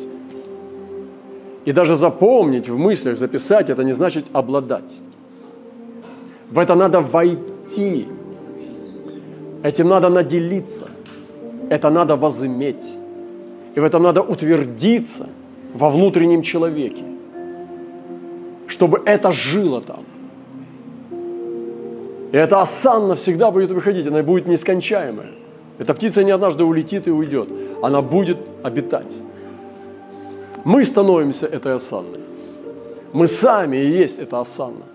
И даже запомнить в мыслях, записать, это не значит обладать. В это надо войти. Этим надо наделиться. Это надо возыметь. И в этом надо утвердиться во внутреннем человеке, чтобы это жило там. И эта осанна всегда будет выходить, она будет нескончаемая. Эта птица не однажды улетит и уйдет, она будет обитать. Мы становимся этой осанной. Мы сами и есть эта осанна.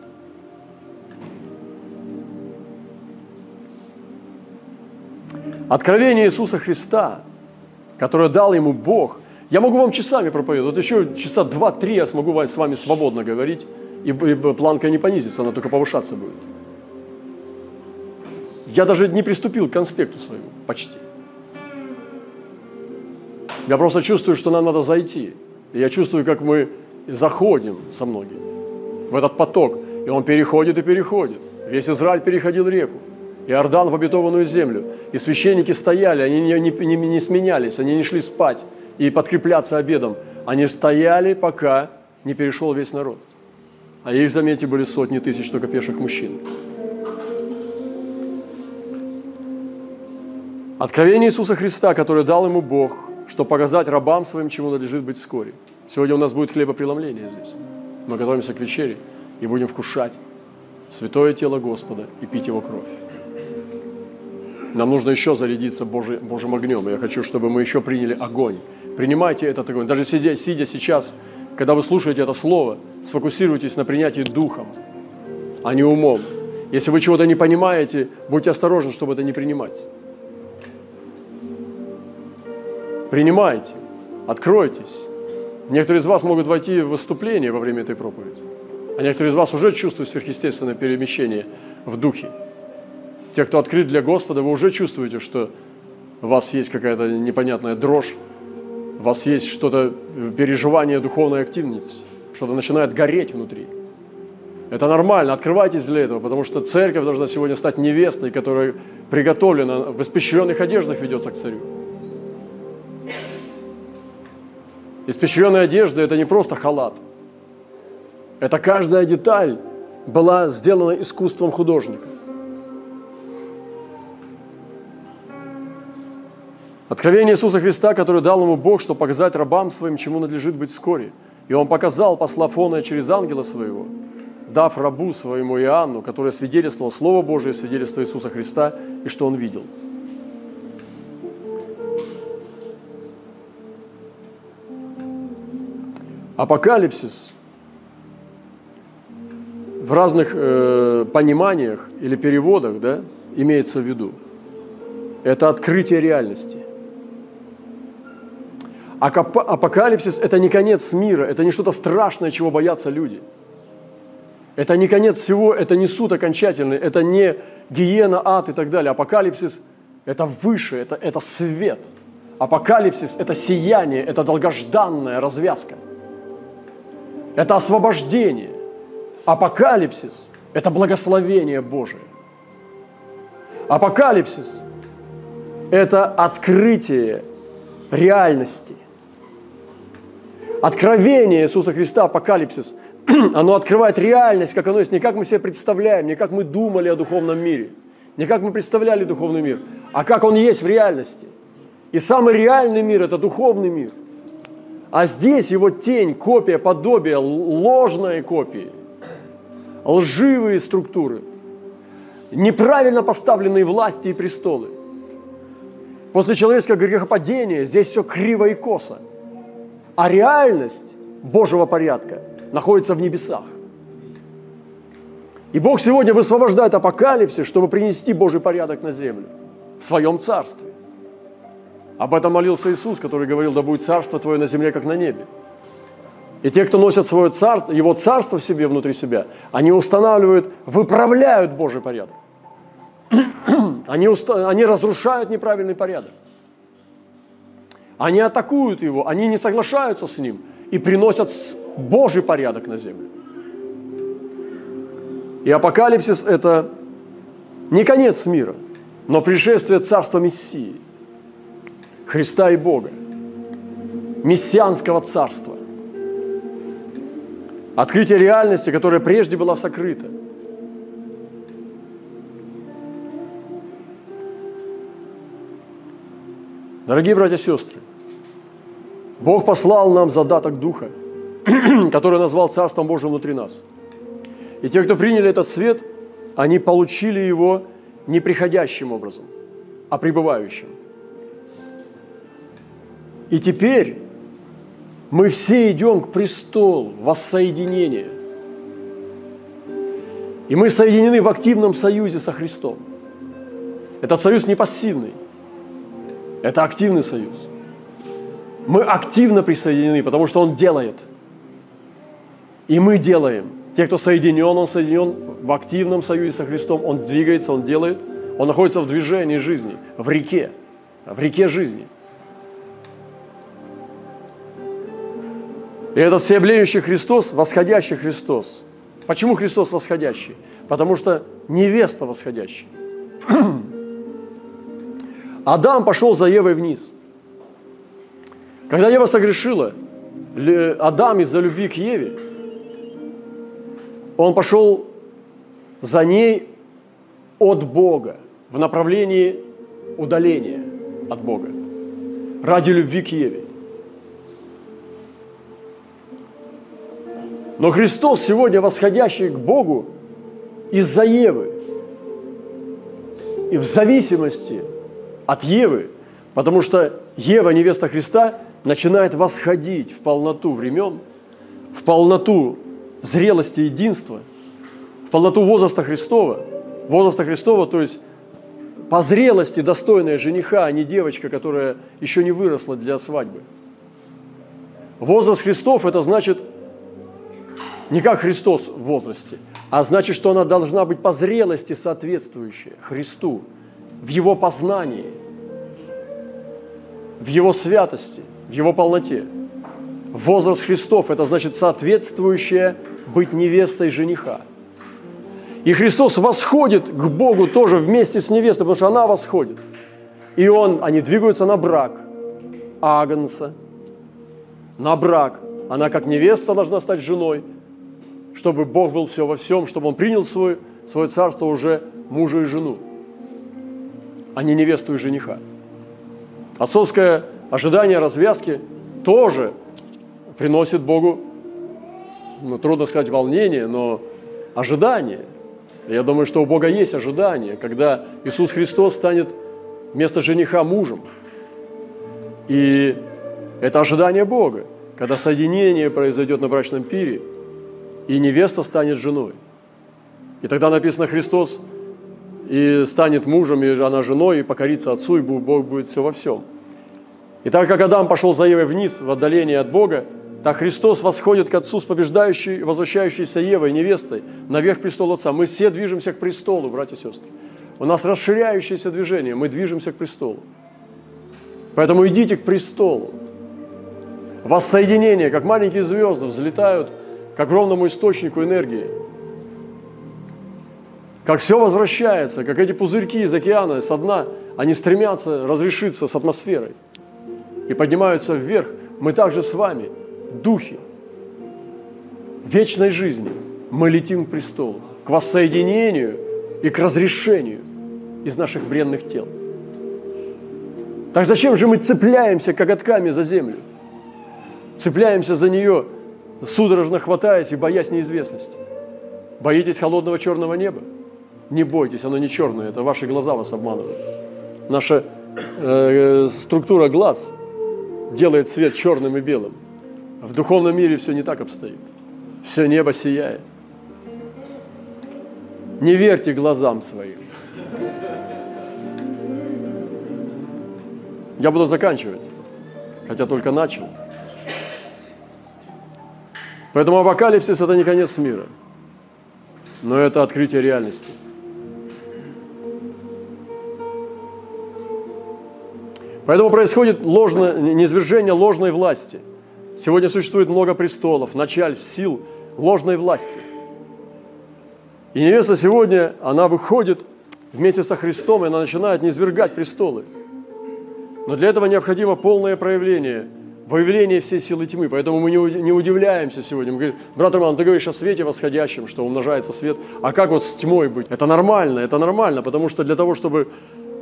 Откровение Иисуса Христа – которое дал ему Бог, Я могу вам часами проповедовать. Вот еще часа два-три я смогу с вами свободно говорить, и, планка не понизится, она только повышаться будет. Я даже не приступил к конспекту своему, почти. Я просто чувствую, что нам надо зайти. И я чувствую, как мы заходим со многими в этот поток. И он переходит и переходит. Весь Израиль переходил реку. Иордан в обетованную землю. И священники стояли, они не, не, не, не сменялись, они не шли спать и подкрепляться обедом. Они стояли, пока не перешел весь народ. А их, заметьте, были сотни тысяч только пеших мужчин. Откровение Иисуса Христа, которое дал ему Бог, чтобы показать рабам своим, чему надлежит быть вскоре. Сегодня у нас будет хлебопреломление здесь. Мы готовимся к вечере и будем вкушать святое тело Господа и пить Его кровь. Нам нужно еще зарядиться Божий, Божьим огнем. Я хочу, чтобы мы еще приняли огонь. Принимайте этот огонь. Даже сидя, сидя сейчас, когда вы слушаете это слово, сфокусируйтесь на принятии духом, а не умом. Если вы чего-то не понимаете, будьте осторожны, чтобы это не принимать. Принимайте, откройтесь. Некоторые из вас могут войти в выступление во время этой проповеди, а некоторые из вас уже чувствуют сверхъестественное перемещение в духе. Те, кто открыт для Господа, вы уже чувствуете, что у вас есть какая-то непонятная дрожь, у вас есть что-то, переживание духовной активности, что-то начинает гореть внутри. Это нормально, открывайтесь для этого, потому что церковь должна сегодня стать невестой, которая приготовлена, в испещренных одеждах ведется к царю. Испещренная одежда – это не просто халат. Это каждая деталь была сделана искусством художника. Откровение Иисуса Христа, которое дал ему Бог, чтобы показать рабам своим, чему надлежит быть вскоре. И он показал, послав Фона через ангела своего, дав рабу своему Иоанну, который свидетельствовал Слово Божие, свидетельство Иисуса Христа, и что он видел – Апокалипсис в разных э, пониманиях или переводах да, имеется в виду. Это открытие реальности. Апокалипсис – это не конец мира, это не что-то страшное, чего боятся люди. Это не конец всего, это не суд окончательный, это не гиена, ад и так далее. Апокалипсис – это выше, это, это свет. Апокалипсис – это сияние, это долгожданная развязка – это освобождение. Апокалипсис – это благословение Божие. Апокалипсис – это открытие реальности. Откровение Иисуса Христа, апокалипсис, оно открывает реальность, как оно есть, не как мы себе представляем, не как мы думали о духовном мире, не как мы представляли духовный мир, а как он есть в реальности. И самый реальный мир – это духовный мир. А здесь его тень, копия, подобие, ложные копии, лживые структуры, неправильно поставленные власти и престолы. После человеческого грехопадения здесь все криво и косо. А реальность Божьего порядка находится в небесах. И Бог сегодня высвобождает апокалипсис, чтобы принести Божий порядок на землю в своем царстве. Об этом молился Иисус, который говорил, да будет царство Твое на земле, как на небе. И те, кто носят свое царство, его царство в себе, внутри себя, они устанавливают, выправляют Божий порядок. Они, уста... они разрушают неправильный порядок. Они атакуют его, они не соглашаются с ним и приносят Божий порядок на землю. И апокалипсис – это не конец мира, но пришествие Царства Мессии – Христа и Бога, мессианского царства. Открытие реальности, которая прежде была сокрыта. Дорогие братья и сестры, Бог послал нам задаток Духа, который назвал Царством Божьим внутри нас. И те, кто приняли этот свет, они получили его не приходящим образом, а пребывающим. И теперь мы все идем к престолу воссоединения. И мы соединены в активном союзе со Христом. Этот союз не пассивный, это активный союз. Мы активно присоединены, потому что Он делает. И мы делаем. Те, кто соединен, он соединен в активном союзе со Христом. Он двигается, он делает. Он находится в движении жизни, в реке, в реке жизни. И этот всеобъемлющий Христос, восходящий Христос. Почему Христос восходящий? Потому что невеста восходящая. Адам пошел за Евой вниз. Когда Ева согрешила, Адам из-за любви к Еве, он пошел за ней от Бога в направлении удаления от Бога ради любви к Еве. Но Христос сегодня восходящий к Богу из-за Евы и в зависимости от Евы, потому что Ева, невеста Христа, начинает восходить в полноту времен, в полноту зрелости единства, в полноту возраста Христова, возраста Христова, то есть по зрелости достойная жениха, а не девочка, которая еще не выросла для свадьбы. Возраст Христов – это значит не как Христос в возрасте, а значит, что она должна быть по зрелости соответствующая Христу, в Его познании, в Его святости, в Его полноте. Возраст Христов – это значит соответствующая быть невестой жениха. И Христос восходит к Богу тоже вместе с невестой, потому что она восходит. И он, они двигаются на брак Агнца, на брак. Она как невеста должна стать женой, чтобы Бог был все во всем, чтобы он принял свой, свое царство уже мужа и жену, а не невесту и жениха. Отцовское ожидание развязки тоже приносит Богу, ну, трудно сказать волнение, но ожидание. Я думаю, что у Бога есть ожидание, когда Иисус Христос станет вместо жениха мужем. И это ожидание Бога, когда соединение произойдет на брачном пире – и невеста станет женой. И тогда написано Христос и станет мужем, и она женой, и покорится отцу, и Бог будет все во всем. И так как Адам пошел за Евой вниз, в отдалении от Бога, так Христос восходит к Отцу с побеждающей, возвращающейся Евой, невестой, наверх престола Отца. Мы все движемся к престолу, братья и сестры. У нас расширяющееся движение, мы движемся к престолу. Поэтому идите к престолу. Воссоединение, как маленькие звезды, взлетают к огромному источнику энергии. Как все возвращается, как эти пузырьки из океана, со дна, они стремятся разрешиться с атмосферой и поднимаются вверх. Мы также с вами, духи, вечной жизни, мы летим к престолу, к воссоединению и к разрешению из наших бренных тел. Так зачем же мы цепляемся коготками за землю? Цепляемся за нее – судорожно хватаясь и боясь неизвестности. Боитесь холодного черного неба? Не бойтесь, оно не черное, это ваши глаза вас обманывают. Наша э, структура глаз делает свет черным и белым. В духовном мире все не так обстоит. Все небо сияет. Не верьте глазам своим. Я буду заканчивать, хотя только начал. Поэтому апокалипсис – это не конец мира, но это открытие реальности. Поэтому происходит ложное, низвержение ложной власти. Сегодня существует много престолов, начальств, сил ложной власти. И невеста сегодня, она выходит вместе со Христом, и она начинает низвергать престолы. Но для этого необходимо полное проявление – выявление всей силы тьмы. Поэтому мы не удивляемся сегодня. Мы говорим, брат Роман, ты говоришь о свете восходящем, что умножается свет. А как вот с тьмой быть? Это нормально, это нормально, потому что для того, чтобы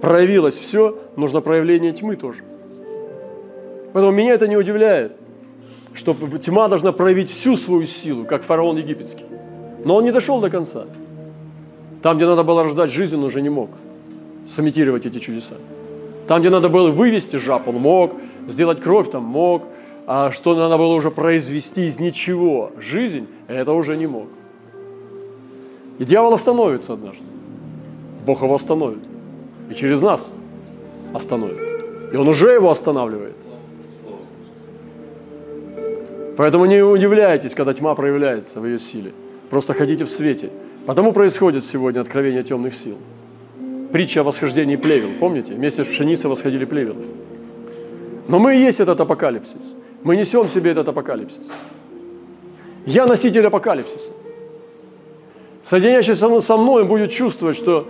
проявилось все, нужно проявление тьмы тоже. Поэтому меня это не удивляет, что тьма должна проявить всю свою силу, как фараон египетский. Но он не дошел до конца. Там, где надо было рождать жизнь, он уже не мог сымитировать эти чудеса. Там, где надо было вывести жаб, он мог, сделать кровь там мог, а что надо было уже произвести из ничего жизнь, это уже не мог. И дьявол остановится однажды. Бог его остановит. И через нас остановит. И он уже его останавливает. Поэтому не удивляйтесь, когда тьма проявляется в ее силе. Просто ходите в свете. Потому происходит сегодня откровение темных сил. Притча о восхождении плевел. Помните? Вместе с пшеницей восходили плевелы. Но мы и есть этот апокалипсис. Мы несем в себе этот апокалипсис. Я носитель апокалипсиса. Соединяющийся со мной будет чувствовать, что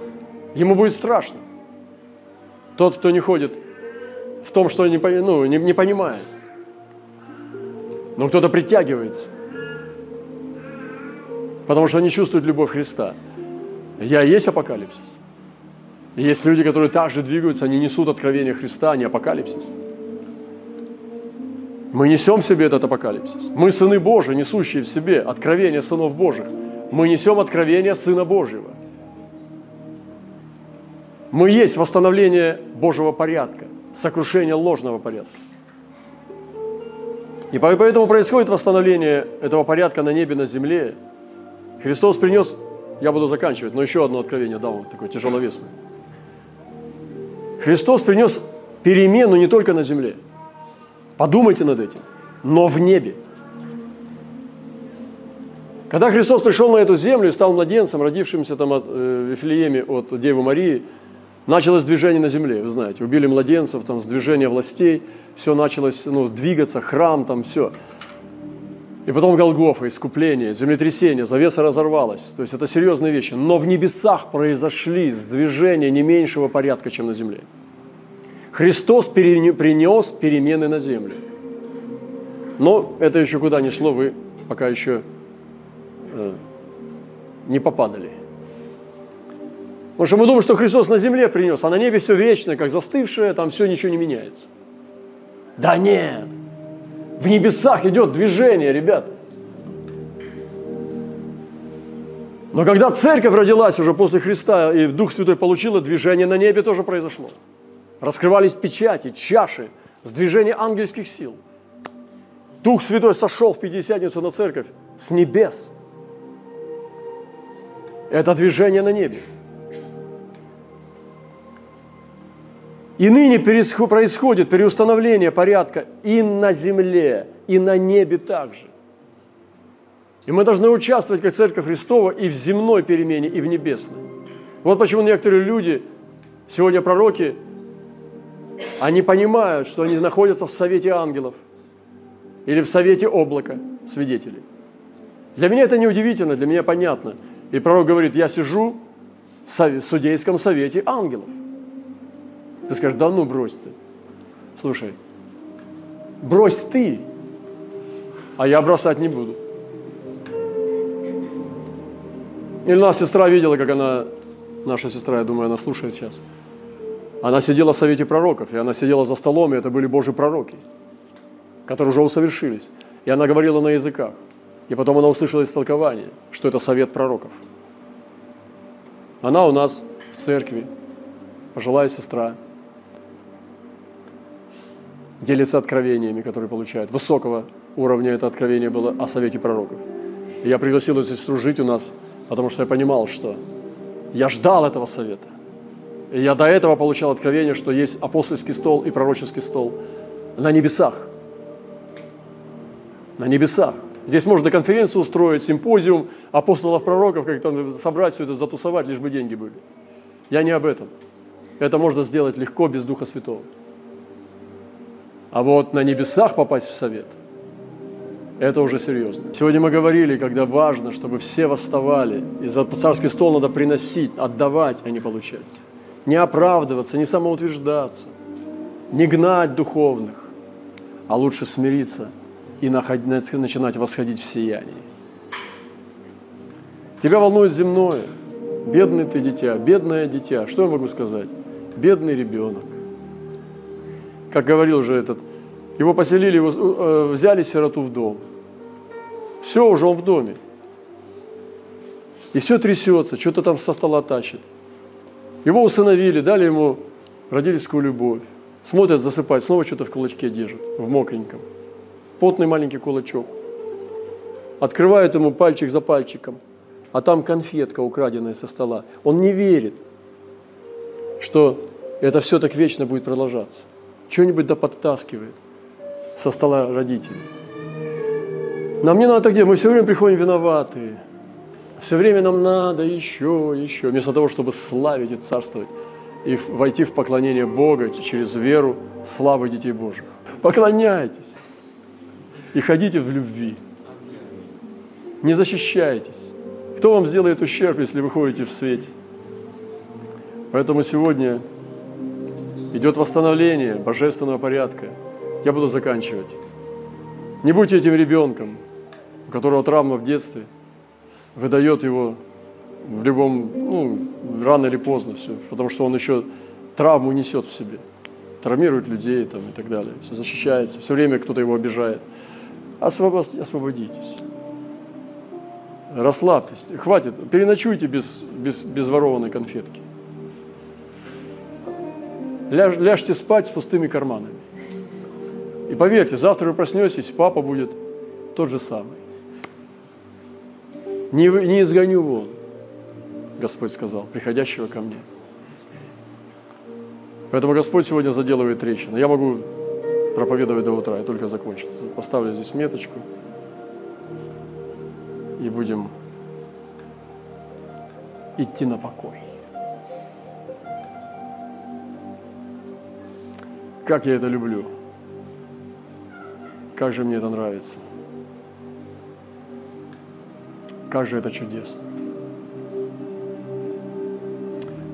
ему будет страшно. Тот, кто не ходит в том, что не, ну, не, не понимает. Но кто-то притягивается, потому что они чувствуют любовь Христа. Я и есть апокалипсис. И есть люди, которые также двигаются, они несут откровение Христа, а не апокалипсис. Мы несем в себе этот апокалипсис. Мы сыны Божии, несущие в себе откровение сынов Божьих. Мы несем откровение Сына Божьего. Мы есть восстановление Божьего порядка, сокрушение ложного порядка. И поэтому происходит восстановление этого порядка на небе, на земле. Христос принес, я буду заканчивать, но еще одно откровение дал, такое тяжеловесное. Христос принес перемену не только на земле. Подумайте над этим. Но в небе. Когда Христос пришел на эту землю и стал младенцем, родившимся там от, э, Вифлееме от Девы Марии, началось движение на земле, вы знаете, убили младенцев, там, сдвижение властей, все началось ну, двигаться, храм, там все. И потом Голгофа, искупление, землетрясение, завеса разорвалась. То есть это серьезные вещи. Но в небесах произошли движения не меньшего порядка, чем на земле. Христос принес перемены на землю. Но это еще куда ни шло, вы пока еще э, не попадали. Потому что мы думаем, что Христос на земле принес, а на небе все вечное, как застывшее, там все ничего не меняется. Да нет, в небесах идет движение, ребят. Но когда церковь родилась уже после Христа, и Дух Святой получила, движение на небе тоже произошло. Раскрывались печати, чаши, с движения ангельских сил. Дух Святой сошел в Пятидесятницу на церковь с небес. Это движение на небе. И ныне происходит переустановление порядка и на земле, и на небе также. И мы должны участвовать, как Церковь Христова, и в земной перемене, и в небесной. Вот почему некоторые люди, сегодня пророки, они понимают, что они находятся в совете ангелов или в совете облака свидетелей. Для меня это не удивительно, для меня понятно. И пророк говорит, я сижу в судейском совете ангелов. Ты скажешь, да ну брось ты. Слушай, брось ты, а я бросать не буду. Или нас сестра видела, как она, наша сестра, я думаю, она слушает сейчас. Она сидела в совете пророков, и она сидела за столом, и это были Божьи пророки, которые уже усовершились. И она говорила на языках. И потом она услышала истолкование, что это совет пророков. Она у нас в церкви, пожилая сестра, делится откровениями, которые получают. Высокого уровня это откровение было о совете пророков. И я пригласил эту сестру жить у нас, потому что я понимал, что я ждал этого совета. И я до этого получал откровение, что есть апостольский стол и пророческий стол на небесах. На небесах. Здесь можно конференцию устроить, симпозиум апостолов пророков, как там собрать все это, затусовать, лишь бы деньги были. Я не об этом. Это можно сделать легко, без Духа Святого. А вот на небесах попасть в совет – это уже серьезно. Сегодня мы говорили, когда важно, чтобы все восставали, и за царский стол надо приносить, отдавать, а не получать. Не оправдываться, не самоутверждаться, не гнать духовных, а лучше смириться и начинать восходить в сиянии. Тебя волнует земное. Бедный ты дитя, бедное дитя. Что я могу сказать? Бедный ребенок как говорил уже этот, его поселили, его, э, взяли сироту в дом. Все, уже он в доме. И все трясется, что-то там со стола тащит. Его усыновили, дали ему родительскую любовь. Смотрят, засыпать, снова что-то в кулачке держат, в мокреньком. Потный маленький кулачок. Открывают ему пальчик за пальчиком, а там конфетка, украденная со стола. Он не верит, что это все так вечно будет продолжаться что-нибудь да подтаскивает со стола родителей. Нам не надо где? Мы все время приходим виноватые. Все время нам надо еще, еще. Вместо того, чтобы славить и царствовать и войти в поклонение Бога через веру славы детей Божьих. Поклоняйтесь и ходите в любви. Не защищайтесь. Кто вам сделает ущерб, если вы ходите в свете? Поэтому сегодня идет восстановление божественного порядка. Я буду заканчивать. Не будьте этим ребенком, у которого травма в детстве выдает его в любом, ну, рано или поздно все, потому что он еще травму несет в себе, травмирует людей там, и так далее, все защищается, все время кто-то его обижает. Освободитесь, расслабьтесь, хватит, переночуйте без, без, без ворованной конфетки. Ляж, ляжьте спать с пустыми карманами. И поверьте, завтра вы проснетесь, папа будет тот же самый. Не, не изгоню вон, Господь сказал, приходящего ко мне. Поэтому Господь сегодня заделывает трещины. Я могу проповедовать до утра, я только закончил. Поставлю здесь меточку и будем идти на покой. Как я это люблю. Как же мне это нравится. Как же это чудесно.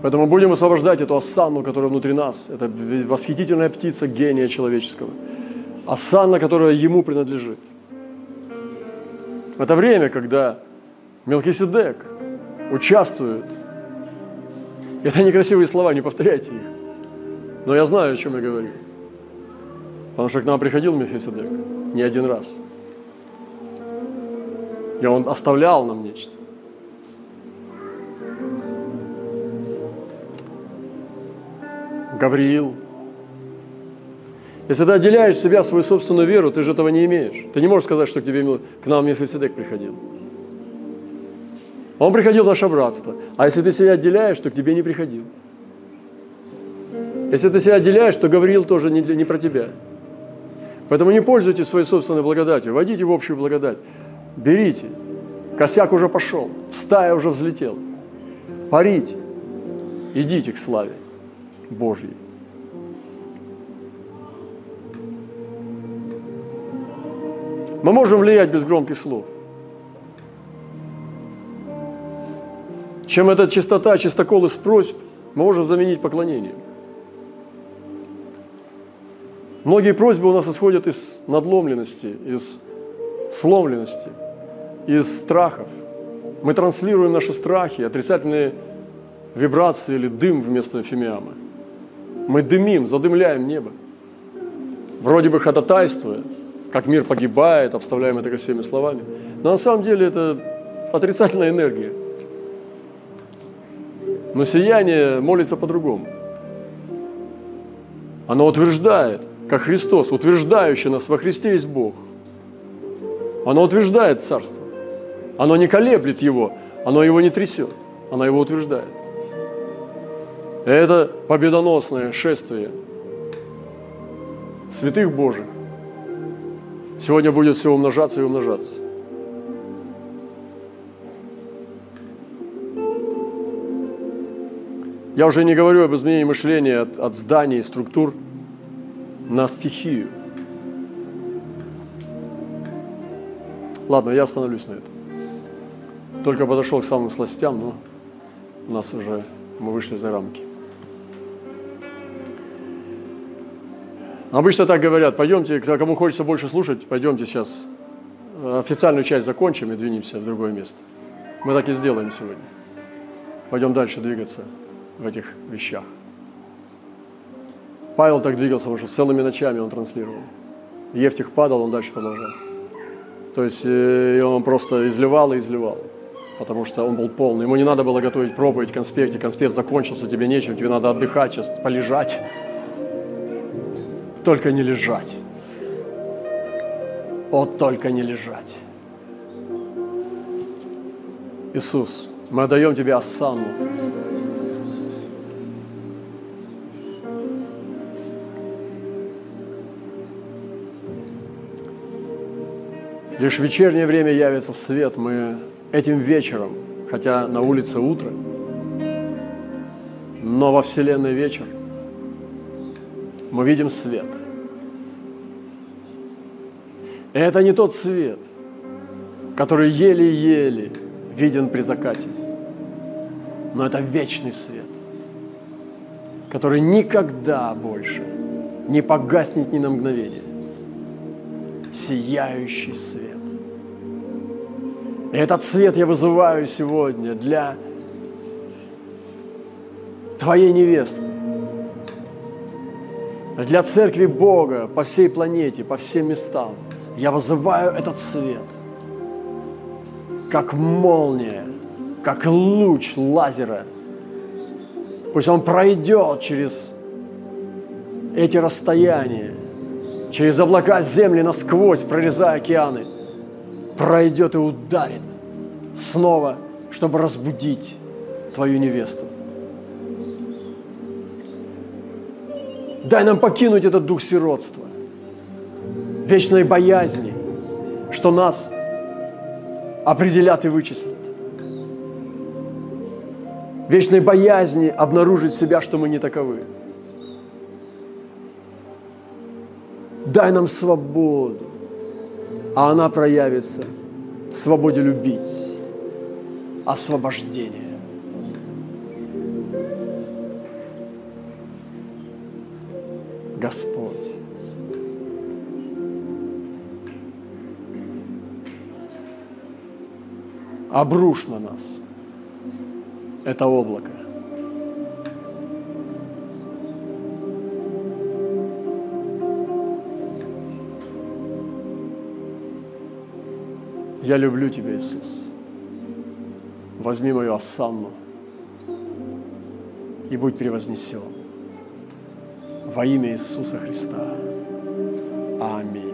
Поэтому будем освобождать эту осанну, которая внутри нас. Это восхитительная птица гения человеческого. Осанна, которая ему принадлежит. Это время, когда Мелкиседек участвует. Это некрасивые слова, не повторяйте их. Но я знаю, о чем я говорю. Потому что к нам приходил Мелхиседек не один раз. И он оставлял нам нечто. Гавриил. Если ты отделяешь себя, свою собственную веру, ты же этого не имеешь. Ты не можешь сказать, что к тебе к нам Мефисидек приходил. Он приходил в наше братство. А если ты себя отделяешь, то к тебе не приходил. Если ты себя отделяешь, то Гавриил тоже не, для, не про тебя. Поэтому не пользуйтесь своей собственной благодатью, войдите в общую благодать. Берите. Косяк уже пошел, стая уже взлетела. Парите. Идите к славе Божьей. Мы можем влиять без громких слов. Чем эта чистота, чистокол из просьб, мы можем заменить поклонением. Многие просьбы у нас исходят из надломленности, из сломленности, из страхов. Мы транслируем наши страхи, отрицательные вибрации или дым вместо фимиамы. Мы дымим, задымляем небо. Вроде бы ходатайствуя, как мир погибает, обставляем это красивыми словами. Но на самом деле это отрицательная энергия. Но сияние молится по-другому. Оно утверждает – как Христос, утверждающий нас во Христе есть Бог. Оно утверждает Царство. Оно не колеблет его, оно его не трясет, оно его утверждает. Это победоносное шествие святых Божьих сегодня будет все умножаться и умножаться. Я уже не говорю об изменении мышления от, от зданий структур – на стихию. Ладно, я остановлюсь на этом. Только подошел к самым сластям, но у нас уже мы вышли за рамки. Обычно так говорят, пойдемте, кому хочется больше слушать, пойдемте сейчас официальную часть закончим и двинемся в другое место. Мы так и сделаем сегодня. Пойдем дальше двигаться в этих вещах. Павел так двигался, потому что целыми ночами он транслировал. Евтих падал, он дальше продолжал. То есть э, он просто изливал и изливал, потому что он был полный. Ему не надо было готовить проповедь, конспект, и конспект закончился, тебе нечего, тебе надо отдыхать сейчас, полежать. Только не лежать. Вот только не лежать. Иисус, мы отдаем Тебе осану, Лишь в вечернее время явится свет. Мы этим вечером, хотя на улице утро, но во Вселенной вечер, мы видим свет. И это не тот свет, который еле-еле виден при закате, но это вечный свет, который никогда больше не погаснет ни на мгновение. Сияющий свет. И этот свет я вызываю сегодня для твоей невесты, для церкви Бога по всей планете, по всем местам. Я вызываю этот свет, как молния, как луч лазера. Пусть он пройдет через эти расстояния, через облака земли насквозь, прорезая океаны – пройдет и ударит снова, чтобы разбудить твою невесту. Дай нам покинуть этот дух сиротства, вечной боязни, что нас определят и вычислят. Вечной боязни обнаружить себя, что мы не таковы. Дай нам свободу а она проявится в свободе любить, освобождение. Господь. Обрушь на нас это облако. Я люблю Тебя, Иисус. Возьми мою осанну и будь превознесен. Во имя Иисуса Христа. Аминь.